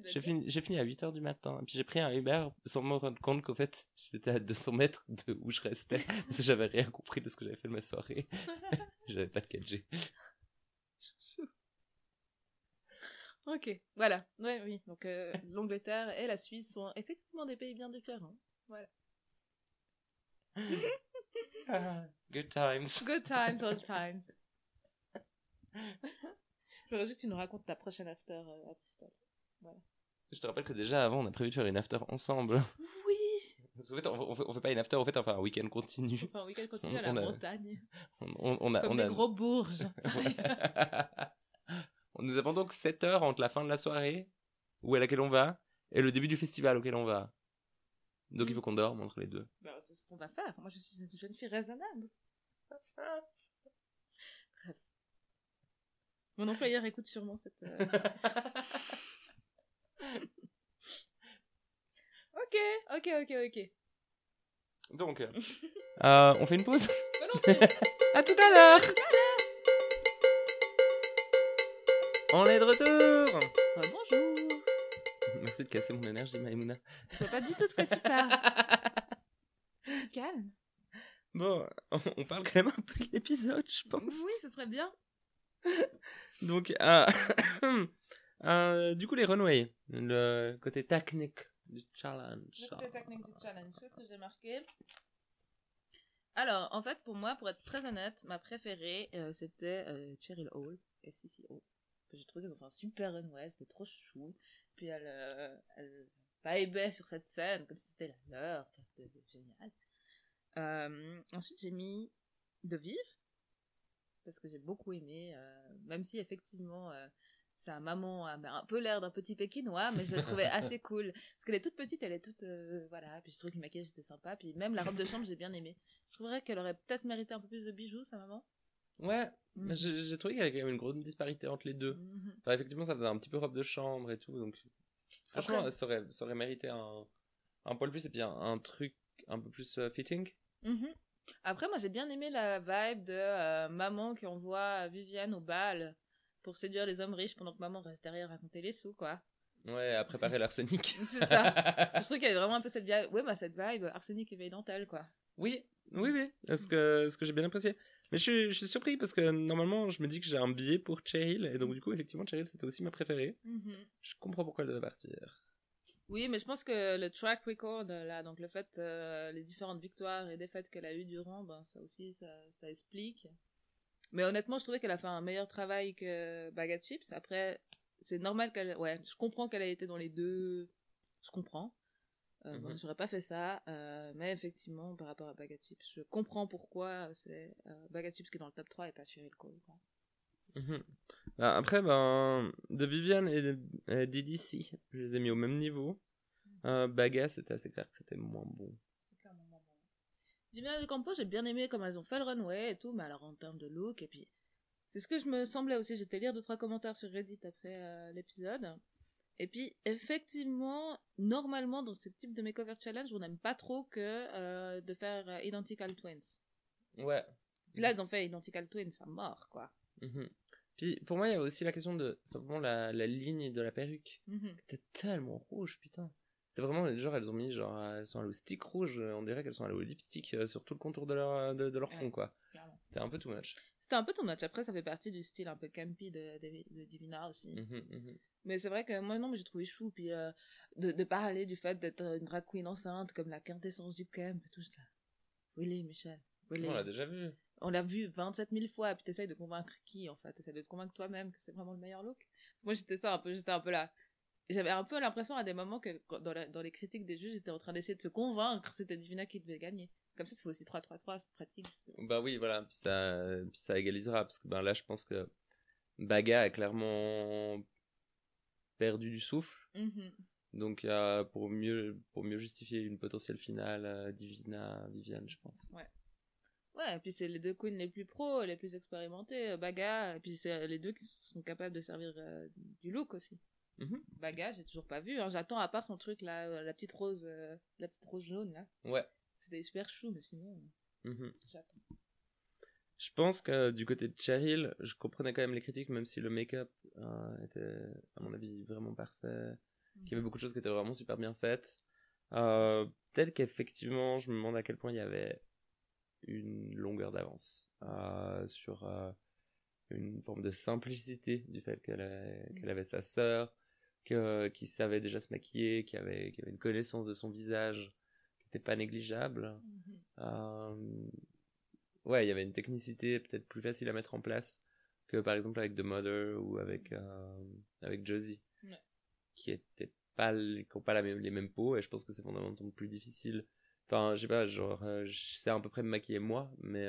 J'ai fini, à 8h du matin. Et puis j'ai pris un Uber sans me rendre compte qu'au fait, j'étais à 200 mètres de où je restais. Parce que j'avais rien compris de ce que j'avais fait de ma soirée. j'avais pas de 4G. Ok, voilà. Ouais, oui. Donc euh, l'Angleterre et la Suisse sont effectivement des pays bien différents. Good times. Good times, all times. J'aurais voulu que tu nous racontes ta prochaine after euh, à Bristol. Je te rappelle que déjà avant, on a prévu de faire une after ensemble. Oui. Parce qu'en fait, on, on fait, on fait pas une after, en fait, on fait un week-end continu. Enfin, un week-end continu à la On a- montagne. On, on- on a, Comme on des a... gros bourges. Nous avons donc 7 heures entre la fin de la soirée, où à laquelle on va, et le début du festival auquel on va. Donc il faut qu'on dorme entre les deux. Bah, c'est ce qu'on va faire. Moi, je suis une jeune fille raisonnable. Bref. Mon employeur écoute sûrement cette. euh, ok, ok, ok, ok. Donc, euh, euh, on fait une pause. À tout à l'heure On est de retour Ah, bonjour. Merci de casser mon énergie, Maïmouna. Je vois pas du tout de quoi tu parles. Calme. Bon, on on parle quand même un peu de l'épisode, je pense. Oui, ce serait bien. Donc, euh, euh, du coup, les runways, le côté technique du challenge. Le technique du challenge, c'est ce que j'ai marqué. Alors, en fait, pour moi, pour être très honnête, ma préférée, euh, c'était euh, Cheryl Hall Hall. J'ai trouvé qu'elles ont fait un super runway, c'était trop chou. Puis elle, euh, elle vibait sur cette scène comme si c'était la leur. C'était génial. Euh, ensuite, j'ai mis De Vivre, parce que j'ai beaucoup aimé, euh, même si effectivement, euh, sa maman a un peu l'air d'un petit pékinois, mais je la trouvais assez cool. Parce qu'elle est toute petite, elle est toute. euh, voilà, puis je trouvais que le maquillage était sympa, puis même la robe de chambre, j'ai bien aimé. Je trouverais qu'elle aurait peut-être mérité un peu plus de bijoux, sa maman. Ouais, Mhm. j'ai trouvé qu'il y avait quand même une grosse disparité entre les deux. Mhm. Enfin, effectivement, ça faisait un petit peu robe de chambre et tout, donc franchement, Après- ça, aurait, ça aurait mérité un, un poil plus et puis un, un truc un peu plus euh, fitting. Mhm. Après, moi, j'ai bien aimé la vibe de euh, maman qui envoie Viviane au bal pour séduire les hommes riches pendant que maman reste derrière à compter les sous, quoi. Ouais, à préparer l'arsenic. C'est ça. Je trouve qu'il y avait vraiment un peu cette vibe. Ouais, bah, cette vibe arsenic et veille dentelle, quoi. Oui, oui, oui, ce que, ce que j'ai bien apprécié. Mais je suis, je suis surpris parce que normalement, je me dis que j'ai un billet pour Cheryl, et donc du coup, effectivement, Cheryl, c'était aussi ma préférée. Mhm. Je comprends pourquoi elle devait partir. Oui, mais je pense que le track record, là, donc le fait, euh, les différentes victoires et défaites qu'elle a eues durant, ben, ça aussi, ça, ça explique. Mais honnêtement, je trouvais qu'elle a fait un meilleur travail que Bag of Chips. Après, c'est normal qu'elle, ouais, je comprends qu'elle ait été dans les deux, je comprends. Euh, bon, j'aurais pas fait ça, euh, mais effectivement, par rapport à Bag of Chips, je comprends pourquoi c'est euh, Bag of Chips qui est dans le top 3 et pas Cheryl Cole. quoi. Mhm. Bah, après, ben, de Viviane et, de- DDC, je les ai mis au même niveau. Euh, Baga, c'était assez clair que c'était moins bon. C'est clairement moins bon. De Campo, j'ai bien aimé comme elles ont fait le runway et tout, mais alors en termes de look, et puis c'est ce que je me semblais aussi. J'étais lire deux trois commentaires sur Reddit après euh, l'épisode. Et puis effectivement, normalement dans ce type de makeover challenge, on n'aime pas trop que euh, de faire euh, identical twins. Ouais. Là, ils ont fait identical twins, ça mort quoi. Mhm. Puis pour moi, il y a aussi la question de simplement la, la ligne de la perruque. Mhm. C'était tellement rouge, putain. C'était vraiment genre elles ont mis genre euh, elles sont allées au stick rouge, euh, on dirait qu'elles sont allées au lipstick euh, sur tout le contour de leur de, de leur front Ouais. quoi. C'était un peu too much. C'était un peu ton match. Après, ça fait partie du style un peu campy de, de, de Divina aussi. Mhm, mhm. Mais c'est vrai que moi, non, mais j'ai trouvé chou. Puis euh, de, de parler du fait d'être une drag queen enceinte comme la quintessence du camp et tout. là. Willy, Michel. Willy. On l'a déjà vu. On l'a vu 27 000 fois. Puis t'essayes de convaincre qui, en fait? T'essayes de te convaincre toi-même que c'est vraiment le meilleur look? Moi, j'étais ça un peu. J'étais un peu là. J'avais un peu l'impression à des moments que dans, la- dans les critiques des juges, j'étais en train d'essayer de se convaincre que c'était Divina qui devait gagner. Comme ça, ça fait aussi 3-3-3, c'est pratique. Bah oui, voilà, puis ça, puis ça égalisera, parce que ben là, je pense que Baga a clairement perdu du souffle, Mhm. donc euh, pour, mieux, pour mieux justifier une potentielle finale, euh, Divina, Viviane, je pense. Ouais, et puis c'est les deux queens les plus pros, les plus expérimentées, euh, Baga, et puis c'est les deux qui sont capables de servir euh, du look aussi. Mhm. Baga, j'ai toujours pas vu, hein. j'attends à part son truc là, euh, la petite rose, euh, la petite rose jaune là. Ouais. C'était super chou, mais sinon, euh, Mhm. j'attends. Je pense que du côté de Cheryl, je comprenais quand même les critiques, même si le make-up euh, était, à mon avis, vraiment parfait, qu'il y avait beaucoup de choses qui étaient vraiment super bien faites. Euh, Peut-être qu'effectivement, je me demande à quel point il y avait une longueur d'avance sur une forme de simplicité du fait qu'elle qu'elle avait sa sœur, que- qui savait déjà se maquiller, qui avait, qui avait une connaissance de son visage qui n'était pas négligeable. Mhm. Euh, ouais, il y avait une technicité peut-être plus facile à mettre en place que par exemple avec The Mother ou avec, euh, avec Josie, Ouais. qui étaient pas, les- qui ont pas la même, les mêmes peaux et je pense que c'est fondamentalement plus difficile. Enfin, je sais pas, genre, euh, je sais à peu près me maquiller moi, mais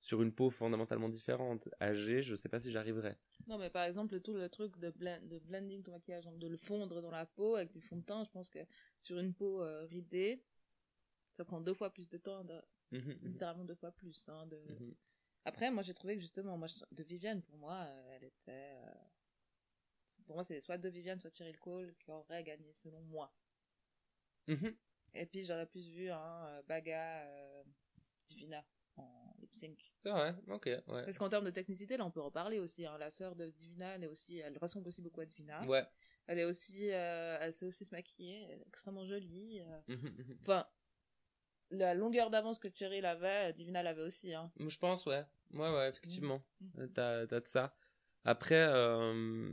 sur une peau fondamentalement différente, âgée, je sais pas si j'arriverais. Non, mais par exemple, tout le truc de, blend, de blending ton maquillage, donc de le fondre dans la peau avec du fond de teint, je pense que sur une peau euh, ridée, ça prend deux fois plus de temps, de- Mhm, littéralement deux fois plus. Hein, de... mhm. Après, moi, j'ai trouvé que justement, moi, je- de Viviane, pour moi, euh, elle était. euh, Pour moi, c'est soit de Viviane, soit Cheryl Cole qui aurait gagné, selon moi. Mhm. Et puis, j'aurais plus vu hein, euh, Baga, Divina en lip sync. C'est vrai, ok, ouais. Parce qu'en termes de technicité, là, on peut en parler aussi. Hein. La sœur de Divina, elle, est aussi, elle ressemble aussi beaucoup à Divina. Ouais. Elle est aussi, euh, elle sait aussi se maquiller, elle est extrêmement jolie. euh. Enfin, la longueur d'avance que Cheryl avait, Divina l'avait aussi. Hein. Je pense, ouais. Ouais, ouais, effectivement. Mhm. Euh, T'as, t'as de ça. Après, euh,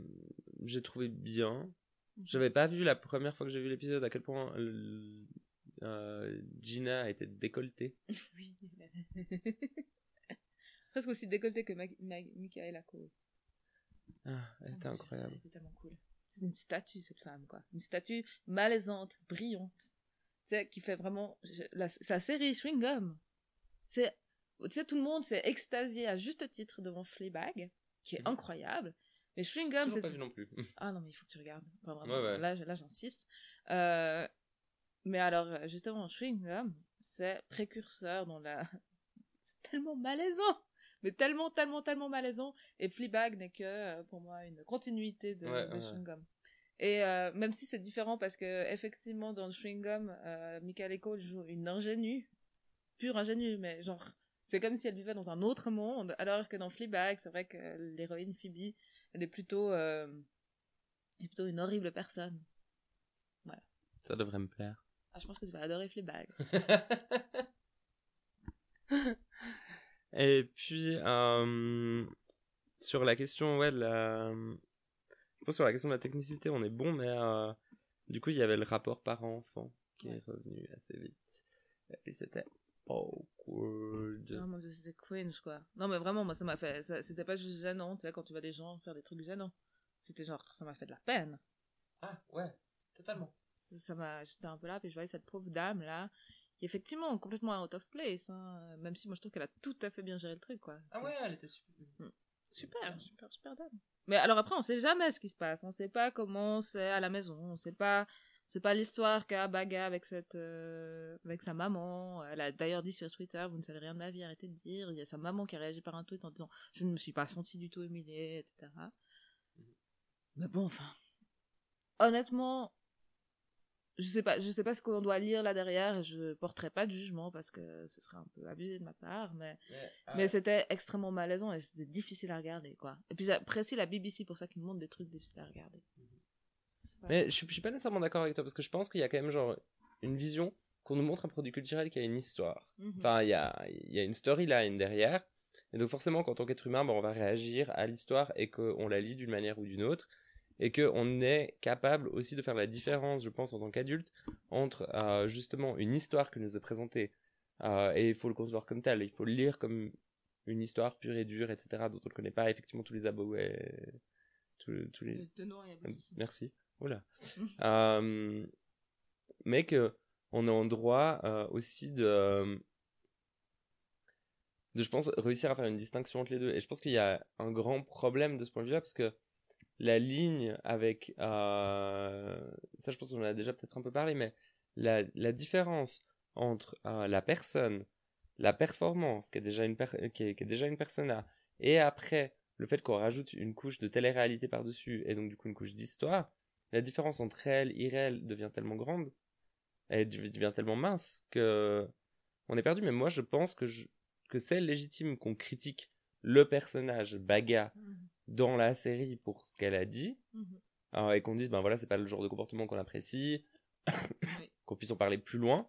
j'ai trouvé bien. J'avais pas vu la première fois que j'ai vu l'épisode à quel point euh, Gina était décolletée. Oui. Presque aussi décolleté que Ma Ma Michaela Cole. Ah, elle était incroyable. Elle était tellement cool. C'est une statue, cette femme, quoi. Une statue malaisante, brillante. Tu sais, qui fait vraiment. la- sa série Chewing Gum. C'est. Tu sais, tout le monde s'est extasié à juste titre devant Fleabag, qui est Mhm. incroyable. Mais Chewing Gum, c'est. pas vu non plus. Ah non, mais il faut que tu regardes. Enfin, vraiment, Ouais, ouais. Là, là j'insiste. Euh, mais alors, euh, justement, Chewing Gum, c'est précurseur dans la. C'est tellement malaisant! Mais tellement, tellement, tellement malaisant. Et Fleabag n'est que, euh, pour moi, une continuité de, Ouais, de ouais. Chewing Gum. Et euh, même si c'est différent, parce que, effectivement, dans Chewing Gum, euh, Michael Cole joue une ingénue, pure ingénue, mais genre, c'est comme si elle vivait dans un autre monde, alors que dans Fleabag, c'est vrai que l'héroïne Phoebe, elle est plutôt, euh, elle est plutôt une horrible personne. Ça devrait me plaire. Ah, je pense que tu vas adorer Fleabag. Et puis, euh, sur la question, ouais, de la... Je pense sur la question de la technicité, on est bon, mais euh, du coup, il y avait le rapport parent-enfant qui est revenu assez vite. Et c'était awkward. Oh mon dieu, c'était cringe, quoi. Non, mais vraiment, moi, ça m'a fait, c'était pas juste gênant, tu sais, quand tu vois des gens faire des trucs gênants. C'était genre, ça m'a fait de la peine. Ah, ouais, totalement. Ça m'a, j'étais un peu là, puis je voyais cette pauvre dame là, qui effectivement complètement out of place, hein, même si moi je trouve qu'elle a tout à fait bien géré le truc, quoi. Ah ouais, elle était super. Mm. Super, super, super dame. Mais alors après, on sait jamais ce qui se passe, on sait pas comment c'est à la maison, on sait pas, c'est pas l'histoire qu'a Baga avec cette, euh, avec sa maman. Elle a d'ailleurs dit sur Twitter, vous ne savez rien de ma vie, arrêtez de dire. Il y a sa maman qui a réagi par un tweet en disant, je ne me suis pas sentie du tout humiliée, etc. Mais bon, enfin, honnêtement, je sais pas, je sais pas ce qu'on doit lire là derrière. Et je porterai pas de jugement parce que ce serait un peu abusé de ma part, mais mais, ah, c'était extrêmement malaisant et c'était difficile à regarder, quoi. Et puis j'apprécie la BBC pour ça qu'ils montrent des trucs difficiles à regarder. Mais je, je suis pas nécessairement d'accord avec toi parce que je pense qu'il y a quand même genre une vision qu'on nous montre un produit culturel qui a une histoire. Mhm. Enfin, il y a, y a une storyline derrière. Et donc forcément, quand tant qu'être humain, ben, on va réagir à l'histoire et qu'on la lit d'une manière ou d'une autre. Et qu'on est capable aussi de faire la différence, je pense, en tant qu'adulte, entre euh, justement une histoire qui nous est présentée. euh, et il faut le concevoir comme tel. Il faut le lire comme une histoire pure et dure, etc., dont on ne connaît pas effectivement tous les abos et tous, tous les, De nom et aboutissement. Merci. Oula. Euh, mais que on est en droit euh, aussi de, de, je pense, réussir à faire une distinction entre les deux. Et je pense qu'il y a un grand problème de ce point de vue-là parce que la ligne avec, euh, ça je pense qu'on en a déjà peut-être un peu parlé, mais la, différence entre euh, la personne, la performance, qui est déjà une, qui est, déjà une persona, et après le fait qu'on rajoute une couche de télé-réalité par-dessus, et donc du coup une couche d'histoire, la différence entre réel et irréel devient tellement grande, elle dev- devient tellement mince que on est perdu. Mais moi, je pense que, que c'est légitime qu'on critique le personnage Baga Mhm. Dans la série pour ce qu'elle a dit, Mhm. euh, et qu'on dise, ben voilà, c'est pas le genre de comportement qu'on apprécie, Oui. qu'on puisse en parler plus loin,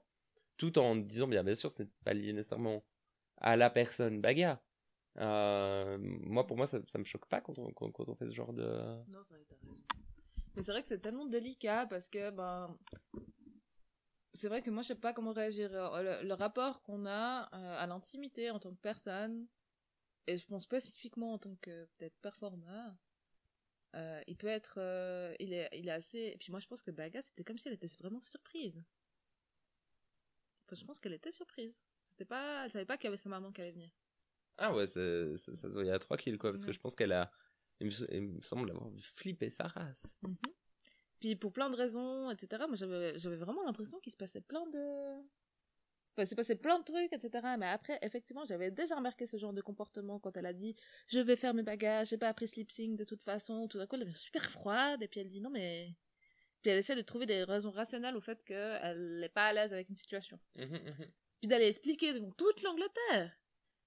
tout en disant, bien, bien sûr, c'est pas lié nécessairement à la personne Baga. Euh, moi, pour moi, ça, ça me choque pas quand on, quand, quand on fait ce genre de. Non, ça. Mais c'est vrai que c'est tellement délicat parce que, ben. C'est vrai que moi, je sais pas comment réagir. Le, le rapport qu'on a euh, à l'intimité en tant que personne, et je pense spécifiquement en tant que peut-être performeur, euh, il peut être. euh, il, est, il est assez. Et puis moi, je pense que Baga, c'était comme si elle était vraiment surprise. Enfin, je pense qu'elle était surprise. C'était pas, elle savait pas qu'il y avait sa maman qui allait venir. Ah ouais, c'est- ça se y a 3 kills, quoi, parce que je pense qu'elle a. Il me, il me semble avoir vu flipper sa race. Mhm. Puis pour plein de raisons, etc. Moi, j'avais j'avais vraiment l'impression qu'il se passait plein de. Enfin, passé plein de trucs, etc. Mais après, effectivement, j'avais déjà remarqué ce genre de comportement quand elle a dit Je vais faire mes bagages, j'ai pas appris ce lip sync de toute façon. Tout d'un coup, elle devient super froide. Et puis elle dit Non, mais. Puis elle essaie de trouver des raisons rationnelles au fait qu'elle n'est pas à l'aise avec une situation. Puis d'aller expliquer devant toute l'Angleterre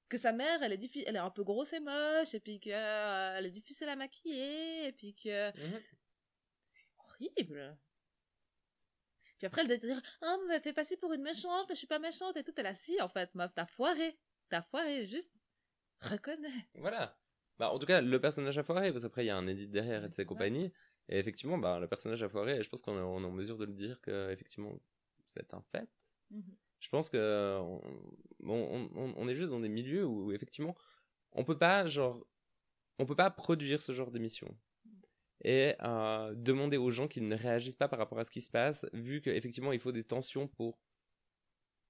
que sa mère, elle est, elle est un peu grosse et moche, et puis qu'elle est difficile à maquiller, et puis que horrible. Puis après, elle dire, oh, vous m'avez fait passer pour une méchante, mais je suis pas méchante et tout. Elle a si, en fait, meuf, t'as foiré. T'as foiré, juste reconnais. Voilà. Bah, en tout cas, le personnage a foiré, parce qu'après, il y a un edit derrière et de ses Ouais. compagnies. Et effectivement, bah, le personnage a foiré, et je pense qu'on est, en mesure de le dire que, effectivement, c'est un fait. Je pense que on, on, on- on est juste dans des milieux où, effectivement, on peut pas, genre, on peut pas produire ce genre d'émission. Et euh, demander aux gens qu'ils ne réagissent pas par rapport à ce qui se passe, vu qu'effectivement, il faut des tensions pour.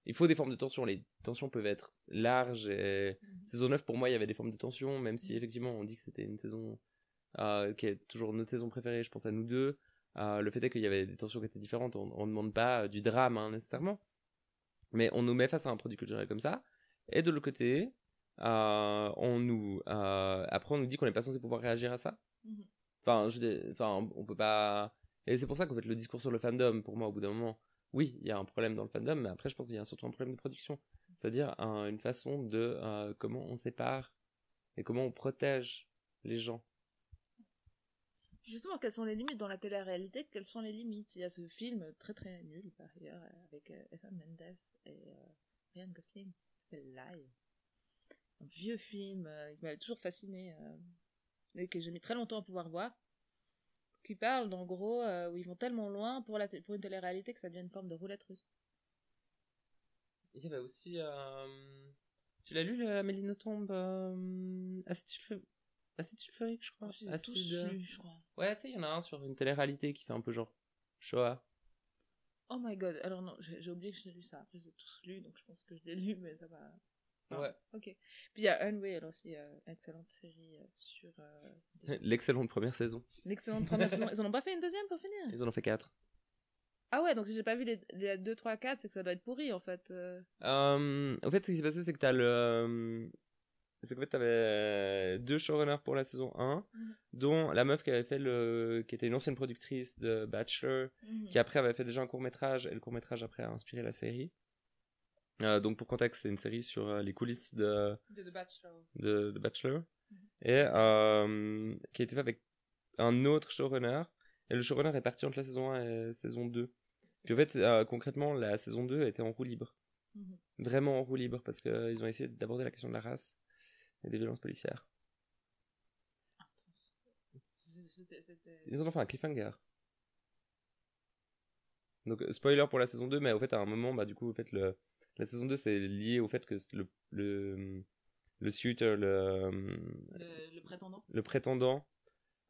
Il faut des formes de tension. Les tensions peuvent être larges. Et... Saison 9, pour moi, il y avait des formes de tension, même si effectivement, on dit que c'était une saison euh, qui est toujours notre saison préférée, je pense à nous deux. Euh, le fait est qu'il y avait des tensions qui étaient différentes. On ne demande pas euh, du drame hein, nécessairement. Mais on nous met face à un produit culturel comme ça. Et de l'autre côté, on nous, après, on nous dit qu'on n'est pas censé pouvoir réagir à ça. Mhm. Enfin, je, enfin, on peut pas. Et c'est pour ça qu'en fait, le discours sur le fandom, pour moi, au bout d'un moment, oui, il y a un problème dans le fandom, mais après, je pense qu'il y a surtout un problème de production. C'est-à-dire un- une façon de euh, comment on sépare et comment on protège les gens. Justement, quelles sont les limites dans la télé-réalité? Quelles sont les limites? Il y a ce film très très nul, par ailleurs, avec euh, Eva Mendes et euh, Ryan Gosling, s'appelle Live. Un vieux film euh, qui m'avait toujours fasciné que j'ai mis très longtemps à pouvoir voir. Qui parle, d'en gros, euh, où ils vont tellement loin pour, la pour une télé-réalité que ça devient une forme de roulette russe. Il y avait aussi. euh, Tu l'as lu, le Amélie Nothomb euh... Acide, sulfur- Acide sulfurique, je crois. Je les ai tous Acide. lus, je crois. Ouais, tu sais, il y en a un sur une télé-réalité qui fait un peu genre Shoah. Oh my god, alors non, j'ai oublié que j'ai lu ça. Après, j'ai tous lu, donc je pense que je l'ai lu, mais ça va. Non. Ouais. Ok. Puis il y a Unreal aussi, euh, excellente série euh, sur. euh, des- L'excellente première saison. L'excellente première saison. Ils en ont pas fait une deuxième pour finir? Ils en ont fait quatre. Ah ouais, donc si j'ai pas vu les, les 2, 3, 4, c'est que ça doit être pourri en fait. euh. Euh, en fait, ce qui s'est passé, c'est que t'as le. euh, C'est qu'en fait, t'avais deux showrunners pour la saison 1, Mhm. dont la meuf qui avait fait le. qui était une ancienne productrice de Bachelor, qui après avait fait déjà un court métrage, et le court métrage après a inspiré la série. Euh, donc pour contexte, c'est une série sur euh, les coulisses de, De The Bachelor. de, de Bachelor, Mhm. et euh, qui a été fait avec un autre showrunner, et le showrunner est parti entre la saison 1 et la saison 2. Puis en fait, concrètement, la saison 2 était en roue libre. Mhm. Vraiment en roue libre, parce qu'ils ont essayé d'aborder la question de la race et des violences policières. Ils en ont fait un cliffhanger. Donc, spoiler pour la saison 2, mais au fait, à un moment, bah, du coup, au fait, le, la saison 2, c'est lié au fait que le, le, le suitor, le, Le, le prétendant. le prétendant,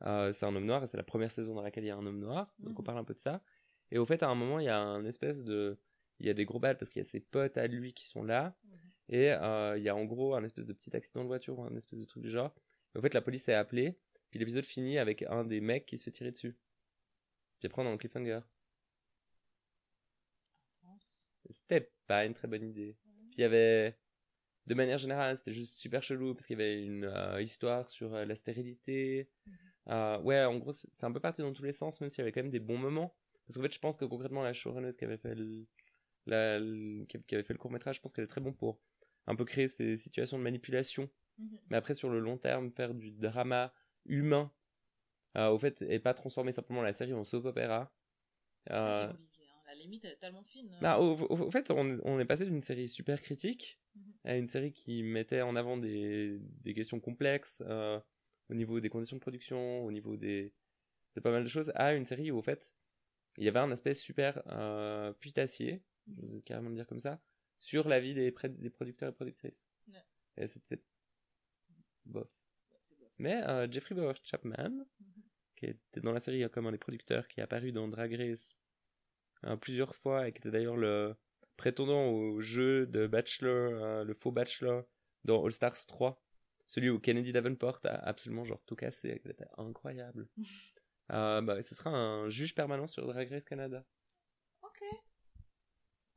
euh, c'est un homme noir, et c'est la première saison dans laquelle il y a un homme noir, donc on Mhm. parle un peu de ça. Et au fait, à un moment, il y a un espèce de... Il y a des gros balles parce qu'il y a ses potes à lui qui sont là, Mhm. et euh, il y a en gros un espèce de petit accident de voiture, ou un espèce de truc du genre. Et au fait, la police est appelée, puis l'épisode finit avec un des mecs qui se fait tirer dessus. Puis après, on est en cliffhanger. C'était pas une très bonne idée. Puis il y avait, de manière générale, c'était juste super chelou parce qu'il y avait une euh, histoire sur euh, la stérilité. Mhm. Euh, ouais, en gros, c'est un peu parti dans tous les sens, même s'il y avait quand même des bons moments. Parce qu'en fait, je pense que concrètement, la showrunneuse qui avait fait le, la- le- qui avait fait le court métrage, je pense qu'elle est très bon pour un peu créer ces situations de manipulation. Mhm. Mais après, sur le long terme, faire du drama humain, au fait, et pas transformer simplement la série en soap opéra. Euh, limite elle est tellement fine. hein. bah, au, au- au fait, on, on est passé d'une série super critique Mhm. à une série qui mettait en avant des, des questions complexes euh, au niveau des conditions de production, au niveau des, de pas mal de choses, à une série où, au fait, il y avait un aspect super euh, putassier, je vais carrément le dire comme ça, sur la vie des, des producteurs et productrices. Ouais. Et c'était bof. Mais euh, Jeffrey Bauer Chapman, Mhm. qui était dans la série comme un des producteurs, qui est apparu dans Drag Race euh, plusieurs fois et qui était d'ailleurs le prétendant au jeu de Bachelor, euh, le faux Bachelor dans All Stars 3, celui où Kennedy Davenport a absolument genre tout cassé, c'était incroyable. Euh, bah, ce sera un juge permanent sur Drag Race Canada. Ok.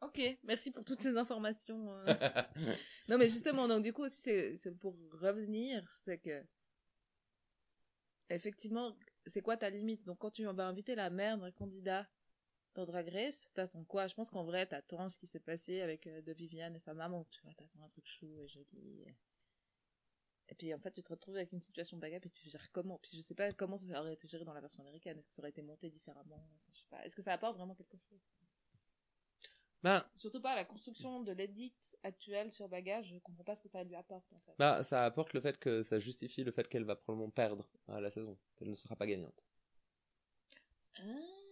Ok, merci pour toutes ces informations. euh. non, mais justement, donc du coup aussi, c'est c'est pour revenir, c'est que. Effectivement, c'est quoi ta limite? Donc quand tu vas inviter la mère d'un candidat dans Drag Race, t'attends quoi? Je pense qu'en vrai, t'attends ce qui s'est passé avec euh, de Viviane et sa maman. Tu vois, t'attends un truc chou et joli. Et puis en fait, tu te retrouves avec une situation bagarre et tu gères comment? Puis je sais pas comment ça aurait été géré dans la version américaine. Est-ce que ça aurait été monté différemment? Je sais pas. Est-ce que ça apporte vraiment quelque chose? Bah, Surtout pas la construction de l'édit actuelle sur bagage, je comprends pas ce que ça lui apporte en fait. bah, ça apporte le fait que ça justifie le fait qu'elle va probablement perdre à la saison, qu'elle ne sera pas gagnante. Ah.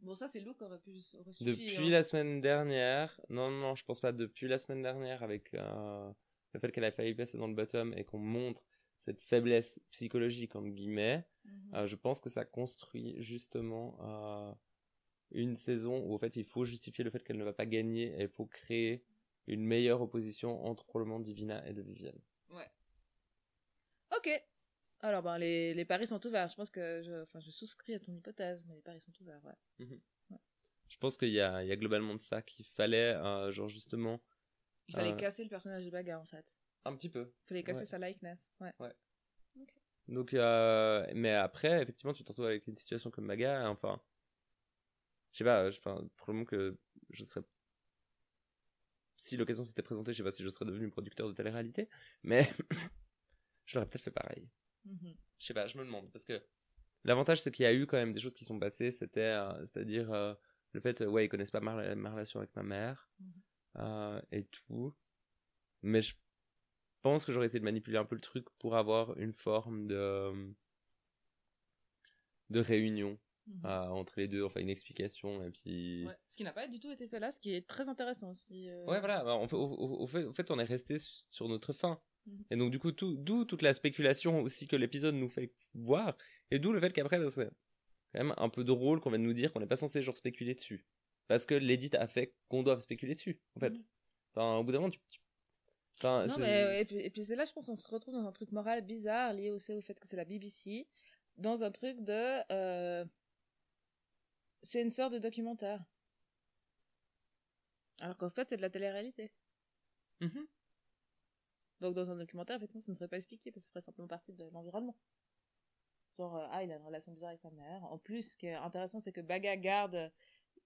Bon, ça c'est Lou qui aurait pu suffi, Depuis hein. la semaine dernière, non, non, je pense pas. Depuis la semaine dernière, avec euh, le fait qu'elle a failli passer dans le bottom et qu'on montre cette faiblesse psychologique, entre guillemets, Mhm. euh, je pense que ça construit justement euh, une saison où, en fait, il faut justifier le fait qu'elle ne va pas gagner et il faut créer une meilleure opposition entre probablement Divina et de Vivienne. Ok. Alors ben les, les paris sont ouverts. Je pense que je, enfin je souscris à ton hypothèse, mais les paris sont ouverts. Ouais. Je pense qu'il y a, il y a globalement de ça qu'il fallait, euh, genre justement, Il fallait Euh. casser le personnage de bagarre en fait. un petit peu. Il fallait casser Ouais. sa likeness. Ouais. Donc, euh, mais après, effectivement, tu te retrouves avec une situation comme Maga, enfin, je sais pas, enfin, probablement que je serais, si l'occasion s'était présentée, je sais pas si je serais devenu producteur de télé-réalité, mais je l'aurais peut-être fait pareil. Mhm. Je sais pas, je me demande, parce que l'avantage, c'est qu'il y a eu quand même des choses qui sont passées, c'était, euh, c'est-à-dire, euh, le fait, euh, ouais, ils connaissent pas ma, ma relation avec ma mère, Mhm. et tout, mais je pense que j'aurais essayé de manipuler un peu le truc pour avoir une forme de de réunion Mhm. entre les deux, enfin une explication et puis Ouais. Ce qui n'a pas du tout été fait là, ce qui est très intéressant aussi. ouais voilà, bah, on fait- au, au- fait, au fait, on est resté su- sur notre fin. Et donc du coup tout- d'où toute la spéculation aussi que l'épisode nous fait voir et d'où le fait qu'après serait quand même un peu drôle qu'on vienne nous dire qu'on n'est pas censé genre spéculer dessus. parce que l'édit a fait qu'on doit spéculer dessus, en fait. Mhm. Enfin, au bout d'un moment, tu. Enfin, Non, c'est- mais et puis, et puis c'est là, je pense, qu'on se retrouve dans un truc moral bizarre lié aussi au fait que c'est la BBC, dans un truc de. euh, c'est une sorte de documentaire. Alors qu'en fait, c'est de la télé-réalité. Mhm. Donc, dans un documentaire, effectivement, ça ne serait pas expliqué parce que ça ferait simplement partie de l'environnement. Genre, euh, ah, il a une relation bizarre avec sa mère. En plus, ce qui est intéressant, c'est que Baga garde.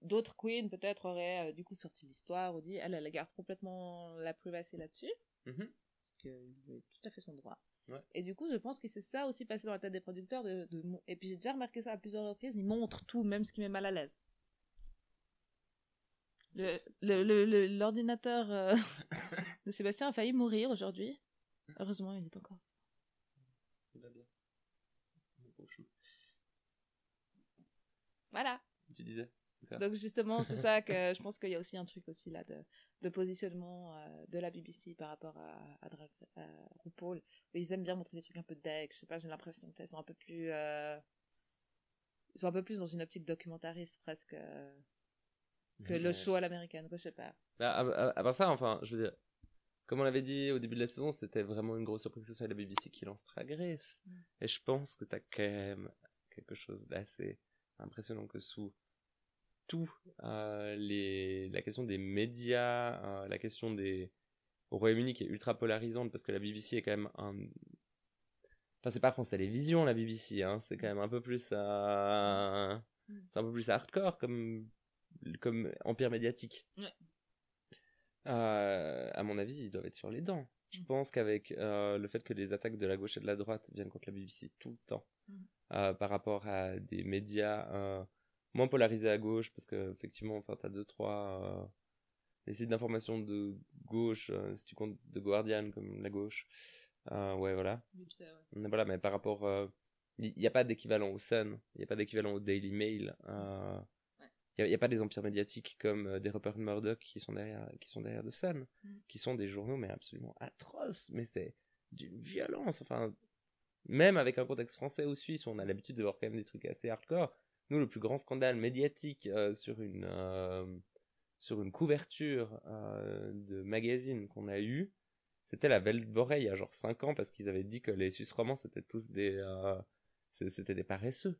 D'autres queens, peut-être, auraient euh, du coup sorti l'histoire ou dit elle, elle garde complètement la privacy là-dessus. Mhm. qu'il est tout à fait son droit. Ouais. Et du coup, je pense que c'est ça aussi passé dans la tête des producteurs. De, Et puis j'ai déjà remarqué ça à plusieurs reprises, ils montrent tout, même ce qui met mal à l'aise. Le- le- le- le- L'ordinateur euh, de Sébastien a failli mourir aujourd'hui. Heureusement, il est encore. Il va bien. Voilà. Tu disais Donc justement, c'est ça que je pense qu'il y a aussi un truc aussi là de, de positionnement euh, de la BBC par rapport à, à, à RuPaul. Ils aiment bien montrer des trucs un peu deck. Je sais pas, j'ai l'impression qu'ils sont un peu plus, euh, ils sont un peu plus dans une optique documentariste presque euh, que le show à l'américaine. Je sais pas. Bah, à part ça, enfin, je veux dire, comme on l'avait dit au début de la saison, c'était vraiment une grosse surprise que ce soit la BBC qui lance Drag Race. Mm. Et je pense que t'as quand même quelque chose d'assez impressionnant que sous tout euh, les la question des médias, euh, la question des au Royaume-Uni qui est ultra polarisante parce que la BBC est quand même un Enfin, c'est pas France Télévisions, la BBC, hein. C'est quand même un peu plus, euh, Mm. c'est un peu plus hardcore comme, comme empire médiatique. Ouais. Euh, à mon avis, ils doivent être sur les dents. Je Mm. pense qu'avec euh, le fait que les attaques de la gauche et de la droite viennent contre la BBC tout le temps, Mm. euh, par rapport à des médias moins polarisés à gauche, parce que effectivement, enfin, t'as deux trois les sites d'information de gauche, si tu comptes The Guardian comme la gauche, ouais, voilà. Mais Voilà, mais par rapport, il n'y a pas d'équivalent au Sun, il n'y a pas d'équivalent au Daily Mail. Il n'y a, pas des empires médiatiques comme euh, des Rupert Murdoch qui sont derrière, qui sont derrière The Sun, Mm. qui sont des journaux mais absolument atroces. Mais c'est d'une violence. Enfin, même avec un contexte français ou suisse, où on a l'habitude de voir quand même des trucs assez hardcore. Nous, le plus grand scandale médiatique euh, sur une euh, sur une couverture euh, de magazine qu'on a eu, c'était la Velvorey il y a genre 5 ans parce qu'ils avaient dit que les Suisses romands c'était tous des c'était des paresseux.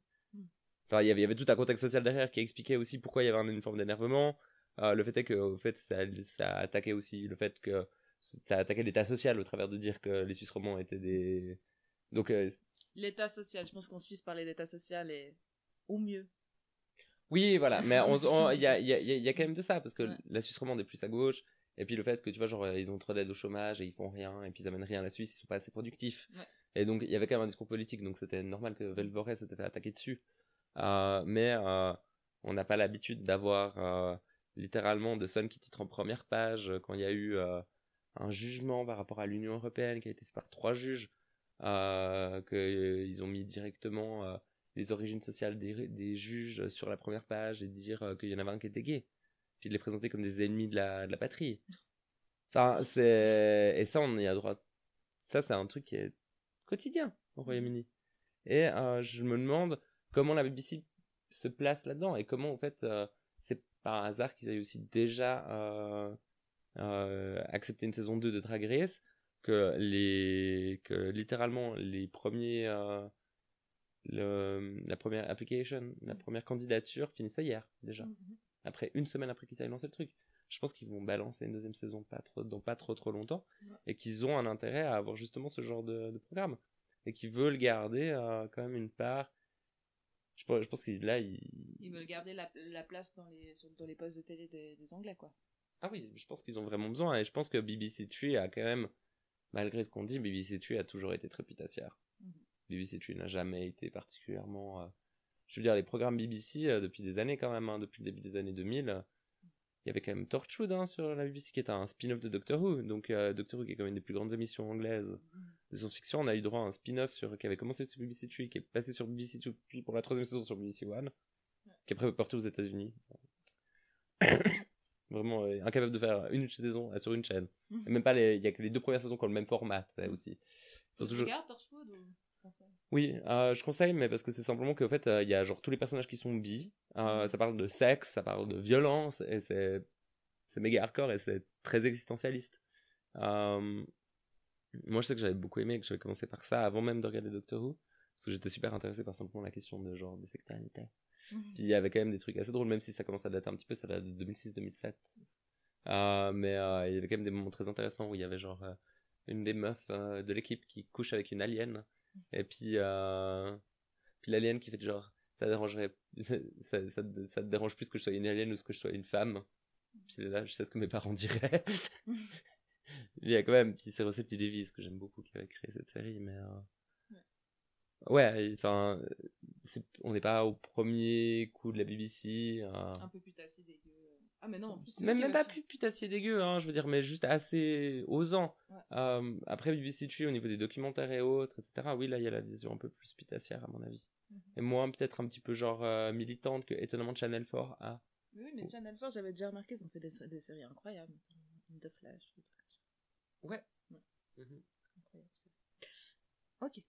Il y avait- il y avait tout un contexte social derrière qui expliquait aussi pourquoi il y avait un- une forme d'énervement. Euh, le fait est que au fait ça, ça attaquait aussi le fait que ça attaquait l'état social au travers de dire que les Suisses romands étaient des donc euh, L'état social, je pense qu'en Suisse, parler d'état social est au mieux. Oui, voilà, mais il y, a, il y, a, il y a quand même de ça, parce que Ouais. la Suisse romande est plus à gauche, et puis le fait que, tu vois, genre, euh, ils ont trop d'aide au chômage, et ils font rien, et puis ils amènent rien à la Suisse, ils sont pas assez productifs. Ouais. Et donc, il y avait quand même un discours politique, donc c'était normal que Velvorey s'était fait attaquer dessus. Euh, mais euh, on n'a pas l'habitude d'avoir euh, littéralement de Sun qui titre en première page quand il y a eu un jugement par rapport à l'Union européenne qui a été fait par trois juges, qu'ils ont mis directement les origines sociales des, des juges sur la première page et dire qu'il y en avait un qui était gay, puis de les présenter comme des ennemis de la, de la patrie. Enfin, c'est. Et ça, on y a droit. Ça, c'est un truc qui est quotidien au Royaume-Uni. Et je me demande comment la BBC se place là-dedans et comment, en fait, euh, c'est par hasard qu'ils aient aussi déjà euh, euh, accepté une saison 2 de Drag Race, que, les, que littéralement les premiers. le, la première application, la première candidature finissait hier déjà. Mhm. Après une semaine après qu'ils aient lancé le truc. Je pense qu'ils vont balancer une deuxième saison pas trop, dans pas trop trop longtemps Ouais. et qu'ils ont un intérêt à avoir justement ce genre de, de programme et qu'ils veulent garder quand même une part. Je, pense- je pense qu'ils là ils... Ils veulent garder la, la place dans les, dans les postes de télé des, des Anglais, quoi. Ah oui, je pense qu'ils ont vraiment besoin et je pense que BBC Tree a quand même, malgré ce qu'on dit, BBC Tree a toujours été très putassière. Mhm. BBC Tree n'a jamais été particulièrement. euh, Je veux dire, les programmes BBC euh, depuis des années quand même, hein, depuis le début des années 2000, euh, il y avait quand même Torchwood hein, sur la BBC qui était un spin-off de Doctor Who. Donc euh, Doctor Who qui est quand même une des plus grandes émissions anglaises de science-fiction. On a eu droit à un spin-off sur... qui avait commencé sur BBC Tree, qui est passé sur BBC Two, puis pour la troisième saison sur BBC One, qui est après partout aux États-Unis. Vraiment euh, incapable de faire une saison euh, sur une chaîne. Mhm. Et même pas les, il y a que les deux premières saisons qui ont le même format, ça aussi. Ils sont toujours. regardes Torchwood ou Oui, euh, je conseille, mais parce que c'est simplement qu'en fait, euh, il y a genre tous les personnages qui sont bi. euh, ça parle de sexe, ça parle de violence, et c'est c'est méga hardcore et c'est très existentialiste. Moi, je sais que j'avais beaucoup aimé, que j'avais commencé par ça avant même de regarder Doctor Who, parce que j'étais super intéressé par simplement la question de genre des sectarités. Puis il y avait quand même des trucs assez drôles, même si ça commence à dater un petit peu, ça date de 2006-2007. Euh, mais il y avait quand même des moments très intéressants où il y avait genre une des meufs de l'équipe qui couche avec une alien. Et puis, euh, puis l'alien qui fait genre, ça dérangerait, ça, ça, ça, ça te dérange plus que je sois une alien ou que je sois une femme. Puis là, je sais ce que mes parents diraient. il y a quand même, puis c'est Russell Davies que j'aime beaucoup qui avait créé cette série, mais euh, ouais, enfin, on n'est pas au premier coup de la BBC. euh, Un peu putassier. Ah, mais non, en plus. même veulent pas plus putassier dégueu, hein, je veux dire, mais juste assez osant. Ouais. Euh, après BBC au niveau des documentaires et autres, etc., oui, là, il y a la vision un peu plus putassière, à mon avis. Mhm. Et moins peut-être un petit peu genre euh, militante que étonnamment Channel 4 a. Oui, mais Channel 4, j'avais déjà remarqué, ils ont fait des, des séries incroyables. De Flash, des trucs comme ça. Ouais. Ouais. Mhm. Incroyable. Ok.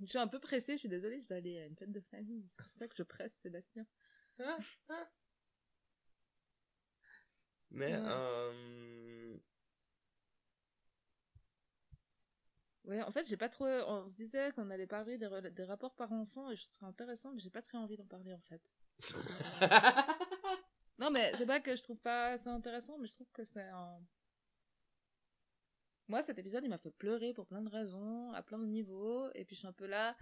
Je suis un peu pressée, je suis désolée, je dois aller à une fête de famille. C'est pour ça que je presse Sébastien. Mais, Ouais. euh, Ouais, en fait, j'ai pas trop. On se disait qu'on allait parler des, des rapports parents-enfants et je trouve ça intéressant, mais j'ai pas très envie d'en parler en fait. Non, mais c'est pas que je trouve pas ça intéressant, mais je trouve que c'est un. Moi, cet épisode, il m'a fait pleurer pour plein de raisons, à plein de niveaux, et puis je suis un peu là.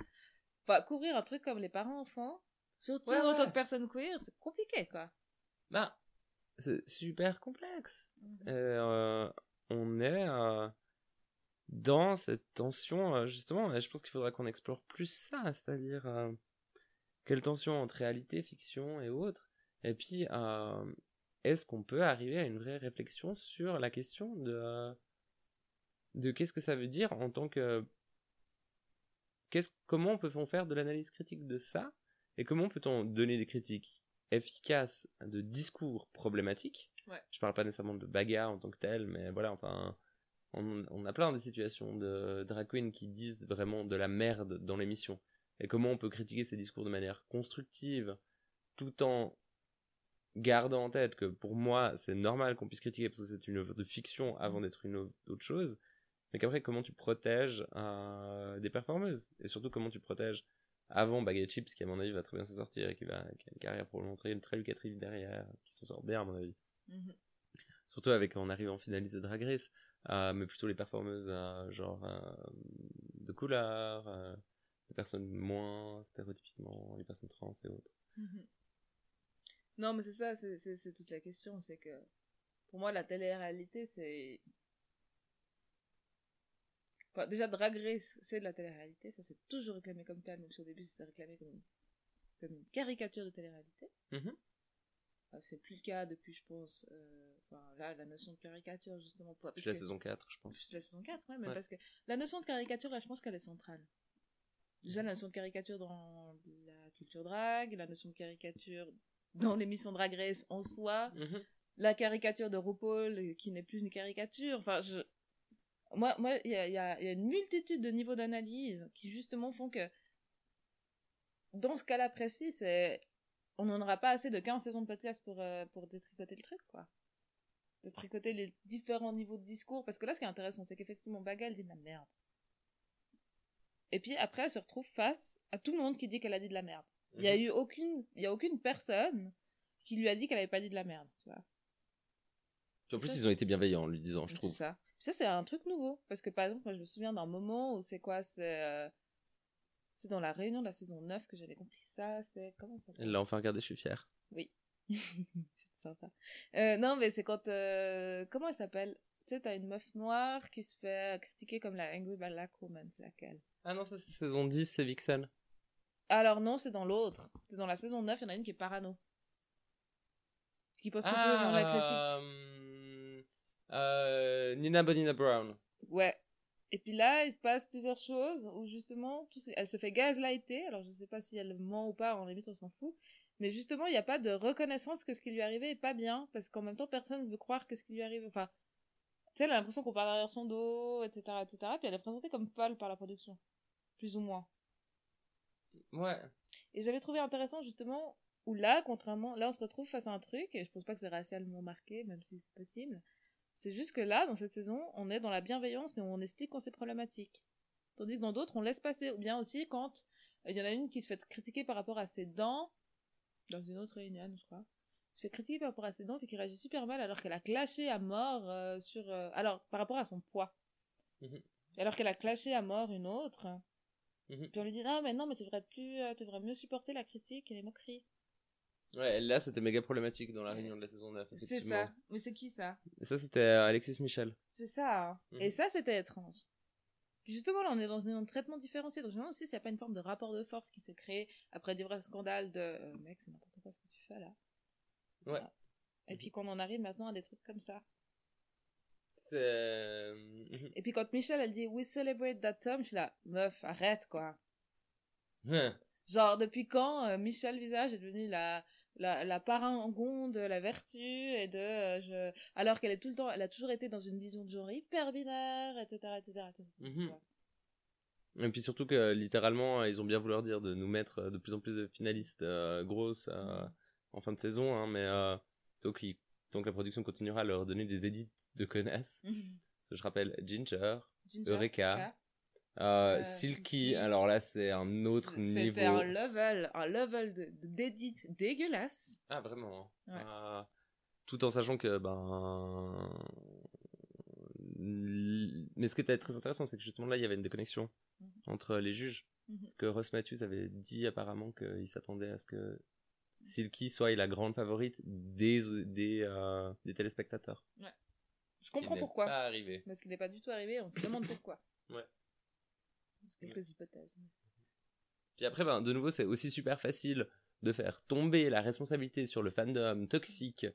Enfin, couvrir un truc comme les parents-enfants, surtout Ouais, en tant que personne queer, c'est compliqué, quoi. bah, c'est super complexe. Euh, on est euh, dans cette tension, euh, justement, et je pense qu'il faudra qu'on explore plus ça, c'est-à-dire euh, quelle tension entre réalité, fiction et autres. Et puis, euh, est-ce qu'on peut arriver à une vraie réflexion sur la question de, euh, de qu'est-ce que ça veut dire en tant que... Qu'est-ce, comment peut-on faire de l'analyse critique de ça Et comment peut-on donner des critiques efficaces de discours problématiques Ouais. Je parle pas nécessairement de bagarre en tant que tel, mais voilà, enfin, on, on a plein de situations de drag queens qui disent vraiment de la merde dans l'émission. Et comment on peut critiquer ces discours de manière constructive, tout en gardant en tête que pour moi, c'est normal qu'on puisse critiquer parce que c'est une œuvre de fiction avant d'être une d'autre chose. Mais qu'après, comment tu protèges euh, des performeuses? Et surtout, comment tu protèges avant Baguette Chips, qui à mon avis va très bien s'en sortir et qui, va, qui a une carrière pour le montrer, une très lucrative derrière, qui s'en sort bien à mon avis. Mhm. Surtout avec en arrivant en finaliste de Drag Race, euh, mais plutôt les performeuses euh, genre euh, de couleur, les personnes moins stéréotypiquement, les personnes trans et autres. Mhm. Non, mais c'est ça, c'est toute la question. C'est que pour moi, la télé-réalité, c'est. Enfin, déjà, Drag Race, c'est de la télé-réalité. Ça, c'est toujours réclamé comme tel, même si au début, c'est réclamé comme une, comme une caricature de télé-réalité. Mhm. Enfin, c'est plus le cas depuis, je pense. euh, Enfin, là, la notion de caricature, justement. Pour, C'est la saison 4, je pense. La saison 4, ouais, mais Ouais. parce que la notion de caricature, là, je pense qu'elle est centrale. Déjà, la notion de caricature dans la culture drag, la notion de caricature dans l'émission Drag Race en soi, Mhm. la caricature de RuPaul euh, qui n'est plus une caricature. Enfin, je... Moi, moi, il y a, il y a- il y a une multitude de niveaux d'analyse qui justement font que dans ce cas-là précis, c'est on n'en aura pas assez de 15 saisons de podcast pour, euh, pour détricoter le truc, quoi. Détricoter les différents niveaux de discours. Parce que là, ce qui est intéressant, c'est qu'effectivement, Baga, elle dit de la merde. Et puis après, elle se retrouve face à tout le monde qui dit qu'elle a dit de la merde. Il y a eu aucune, il y a aucune personne qui lui a dit qu'elle avait pas dit de la merde, tu vois. Puis en plus, Ça, ils ont été bienveillants en lui disant, je C'est trouve. ça. Puis ça, c'est un truc nouveau. Parce que par exemple, moi, je me souviens d'un moment où c'est quoi C'est euh, c'est dans la réunion de la saison 9 que j'avais compris ça. C'est. Comment ça s'appelle? Elle l'a enfin regardé, je suis fier. Oui. c'est sympa. Euh, non, mais c'est quand. euh, Comment elle s'appelle? Tu sais, t'as une meuf noire qui se fait critiquer comme la Angry Black Woman. C'est laquelle? Ah non, ça c'est saison 10, c'est Vixen. Alors non, c'est dans l'autre. C'est dans la saison 9, il y en a une qui est parano. Qui pose complètement la critique. euh, euh, Nina Bonina Brown. Ouais. Et puis là, il se passe plusieurs choses où justement, tout, elle se fait gaslighter. Alors je sais pas si elle ment ou pas, en limite on s'en fout. Mais justement, il n'y a pas de reconnaissance que ce qui lui arrivait est pas bien. Parce qu'en même temps, personne ne veut croire que ce qui lui arrive. Enfin, tu sais, elle a l'impression qu'on parle derrière son dos, etc., etc. Puis elle est présentée comme folle par la production. plus ou moins. Ouais. Et j'avais trouvé intéressant justement où là, contrairement, là on se retrouve face à un truc, et je pense pas que c'est racialement marqué, même si c'est possible. C'est juste que là, dans cette saison, on est dans la bienveillance, mais on explique quand c'est problématique. Tandis que dans d'autres, on laisse passer. Ou bien aussi quand euh, il y en a une qui se fait critiquer par rapport à ses dents, dans une autre réunion, je crois, se fait critiquer par rapport à ses dents, et qui réagit super mal alors qu'elle a clashé à mort euh, sur... euh, alors, par rapport à son poids. Mhm. Alors qu'elle a clashé à mort une autre. Mhm. Puis on lui dit, non, mais non, mais tu devrais, être plus, tu devrais mieux supporter la critique et les moqueries. Ouais, là, c'était méga problématique dans la réunion de la saison 9, C'est ça. Mais c'est qui ça? Et ça, c'était euh, Alexis Michel. C'est ça. hein. Mhm. Et ça, c'était étrange. Justement, là, on est dans un traitement différencié. Donc, je me demande aussi s'il n'y a pas une forme de rapport de force qui s'est créé après divers scandales de euh, mec, c'est n'importe quoi ce que tu fais là. Ouais. Voilà. Et puis qu'on en arrive maintenant à des trucs comme ça. C'est. euh. Et puis quand Michel, elle dit We celebrate that Tom, je suis là, meuf, arrête quoi. Ouais. Genre, depuis quand euh, Michel Visage est devenue la, la, la parangon de la vertu et de. euh, je... Alors qu'elle est tout le temps, elle a toujours été dans une vision de genre hyper binaire, etc. etc., etc. Mhm. Ouais. Et puis surtout que littéralement, ils ont bien voulu dire de nous mettre euh, de plus en plus de finalistes euh, grosses euh, en fin de saison, hein, mais euh, donc, ils- donc la production continuera à leur donner des édits de connasses. Que je rappelle Ginger, Ginger, Eureka, euh, Euh, Silky, Silky. alors là c'est un autre niveau. C'était un level, un level d'édit dégueulasse. Ah vraiment Ouais. Ah, Tout en sachant que ben mais ce qui était très intéressant c'est que justement là il y avait une déconnexion Mhm. entre les juges Mhm. parce que Ross Matthews avait dit apparemment qu'il s'attendait à ce que Silky soit la grande favorite des des, euh, des téléspectateurs Je comprends Ce qui n'est pourquoi. pas arrivé Parce qu'il n'est pas du tout arrivé, on se demande pourquoi. Ouais. Quelques hypothèses. Puis après, ben, de nouveau, c'est aussi super facile de faire tomber la responsabilité sur le fandom toxique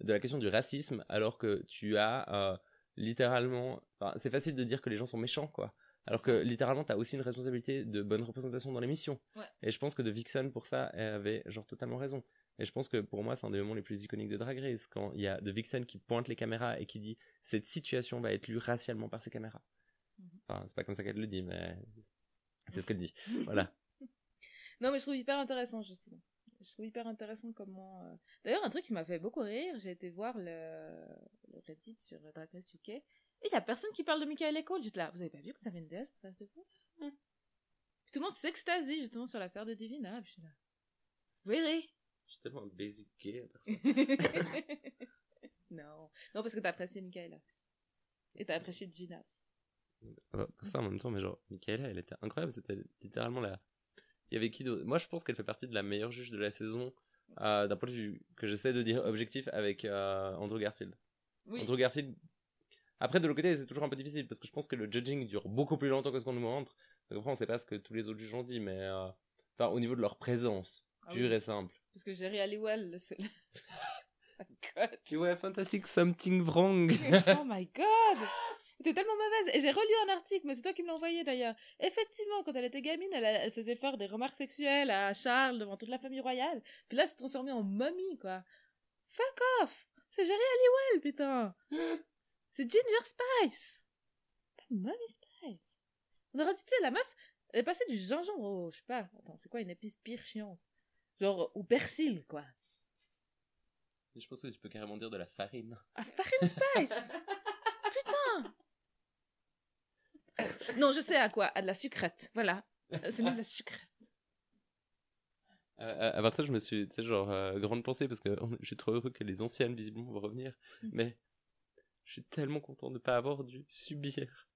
de la question du racisme, alors que tu as euh, littéralement. enfin, c'est facile de dire que les gens sont méchants, quoi. Alors que littéralement, tu as aussi une responsabilité de bonne représentation dans l'émission. Ouais. Et je pense que de Vixen, pour ça, elle avait genre totalement raison. Et je pense que pour moi, c'est un des moments les plus iconiques de Drag Race, quand il y a de Vixen qui pointe les caméras et qui dit cette situation va être lue racialement par ces caméras. Mhm. Enfin, c'est pas comme ça qu'elle le dit, mais c'est ce qu'elle dit. Voilà. Non, mais je trouve hyper intéressant, justement. Je trouve hyper intéressant comment. euh, D'ailleurs, un truc qui m'a fait beaucoup rire, j'ai été voir le, le Reddit sur Drag Race UK, et il y a personne qui parle de Michael Echo. J'étais là, vous avez pas vu que ça une déesse en face de vous. Puis Tout le monde s'extasie, justement, sur la sœur de Divina. Puis je suis là. Really? Je suis tellement basic gay à personne. Non. Non, parce que t'as apprécié Michaela aussi. Et t'as apprécié Gina aussi. Pas ça en même temps, mais genre, Michaela, elle était incroyable. C'était littéralement la. Il y avait qui d'autre? Moi, je pense qu'elle fait partie de la meilleure juge de la saison, euh, d'un point de vue que j'essaie de dire objectif avec euh, Andrew Garfield. Oui. Andrew Garfield. Après, de l'autre côté, c'est toujours un peu difficile parce que je pense que le judging dure beaucoup plus longtemps que ce qu'on nous montre. Donc après, on sait pas ce que tous les autres juges ont dit, mais. euh, Enfin, au niveau de leur présence, Ah pure oui. et simple. Parce que Jerry Halliwell, le seul. oh my god. Ouais, fantastic something wrong. oh my god C'était tellement mauvaise. Et j'ai relu un article, mais c'est toi qui me l'as envoyé d'ailleurs. Effectivement, quand elle était gamine, elle, elle faisait faire des remarques sexuelles à Charles devant toute la famille royale. Puis là, elle s'est transformée en momie, quoi. Fuck off C'est Jerry Halliwell, putain C'est Ginger Spice Pas Mommy Spice On aurait dit, tu sais, la meuf, elle est passée du gingembre au, je sais pas, attends, c'est quoi une épice pire chiante Genre, au persil, quoi. je pense que tu peux carrément dire de la farine. Ah, farine spice Putain Non, je sais à quoi. À de la sucrète. Voilà. Elle fait de la sucrète. Euh, à part ça, je me suis, tu sais, genre, euh, grande pensée parce que je suis trop heureux que les anciennes, visiblement, vont revenir. Mm. Mais je suis tellement content de ne pas avoir dû subir.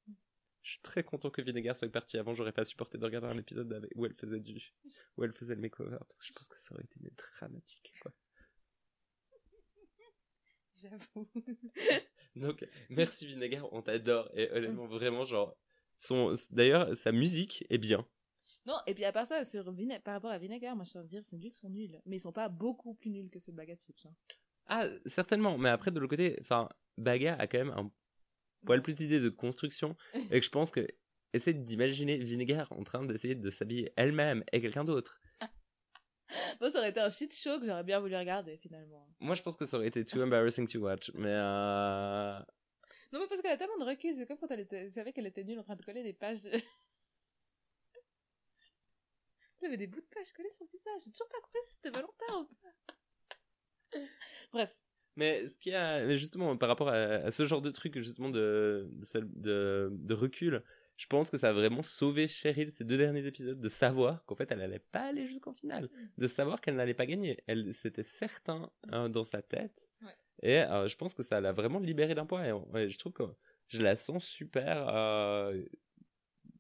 Je suis très content que Vinegar soit parti avant. J'aurais pas supporté de regarder un épisode avec- où elle faisait du, où elle faisait le makeover parce que je pense que ça aurait été dramatique, quoi. J'avoue. Donc, merci Vinegar, on t'adore. Et honnêtement, vraiment, genre, son, d'ailleurs, sa musique est bien. Non, et puis à part ça, sur par rapport à Vinegar, moi je tiens à dire, c'est qu'ils sont nuls. Mais ils sont pas beaucoup plus nuls que ceux de Bagat Chips. hein. Ah, certainement. Mais après, de l'autre côté, enfin, Baga a quand même un poil plus d'idées de construction. Et que je pense que essaie d'imaginer Vinegar en train d'essayer de s'habiller elle-même et quelqu'un d'autre. Bon, ça aurait été un shit show que j'aurais bien voulu regarder finalement. Moi, je pense que ça aurait été too embarrassing to watch. Mais euh... Non, mais parce qu'elle a tellement de recul, c'est comme quand elle était, elle savait qu'elle était nulle en train de coller des pages de. Il avait des bouts de page collés sur le visage. J'ai toujours pas compris si c'était Valentin ou pas. Bref. Mais ce qu'il y a, mais justement, par rapport à, à ce genre de truc, justement, de, de, de, recul, je pense que ça a vraiment sauvé Cheryl ces deux derniers épisodes de savoir qu'en fait elle allait pas aller jusqu'en finale, de savoir qu'elle n'allait pas gagner. Elle c'était certain hein, dans sa tête. Et euh, je pense que ça l'a vraiment libérée d'un poids. Et, je trouve que je la sens super euh,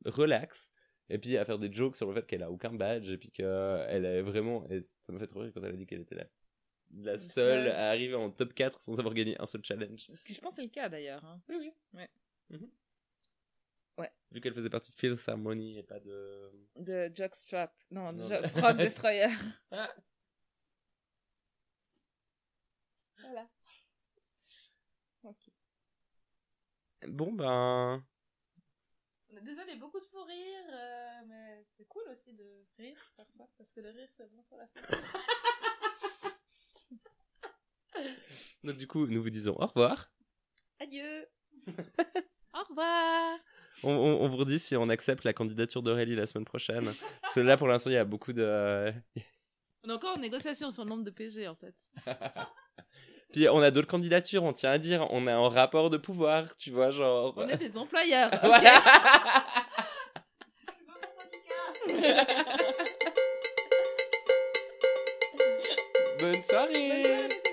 relax. Et puis à faire des jokes sur le fait qu'elle a aucun badge et puis qu'elle est vraiment. Et ça m'a fait trop rire quand elle a dit qu'elle était la, la seule à arriver en top 4 sans avoir gagné un seul challenge. Ce qui, je pense, c'est le cas d'ailleurs. hein. Oui, oui. Ouais. Mhm. Ouais. Vu qu'elle faisait partie de Fifth Harmony et pas de. De Jockstrap. Non, de Non. Jo- Frog Destroyer. Ah. voilà. Ok. Bon, ben. Désolé, beaucoup de fou rire, euh, mais c'est cool aussi de rire parfois, parce que le rire c'est bon pour la santé. Donc, du coup, nous vous disons au revoir. Adieu Au revoir On, on, on vous redit si on accepte la candidature d'Aurélie la semaine prochaine. Parce que là, pour l'instant, il y a beaucoup de. On est encore en négociation sur le nombre de PG en fait. Puis on a d'autres candidatures, on tient à dire. On est en rapport de pouvoir, tu vois, genre. On est des employeurs. Bonne soirée Bonne soirée, les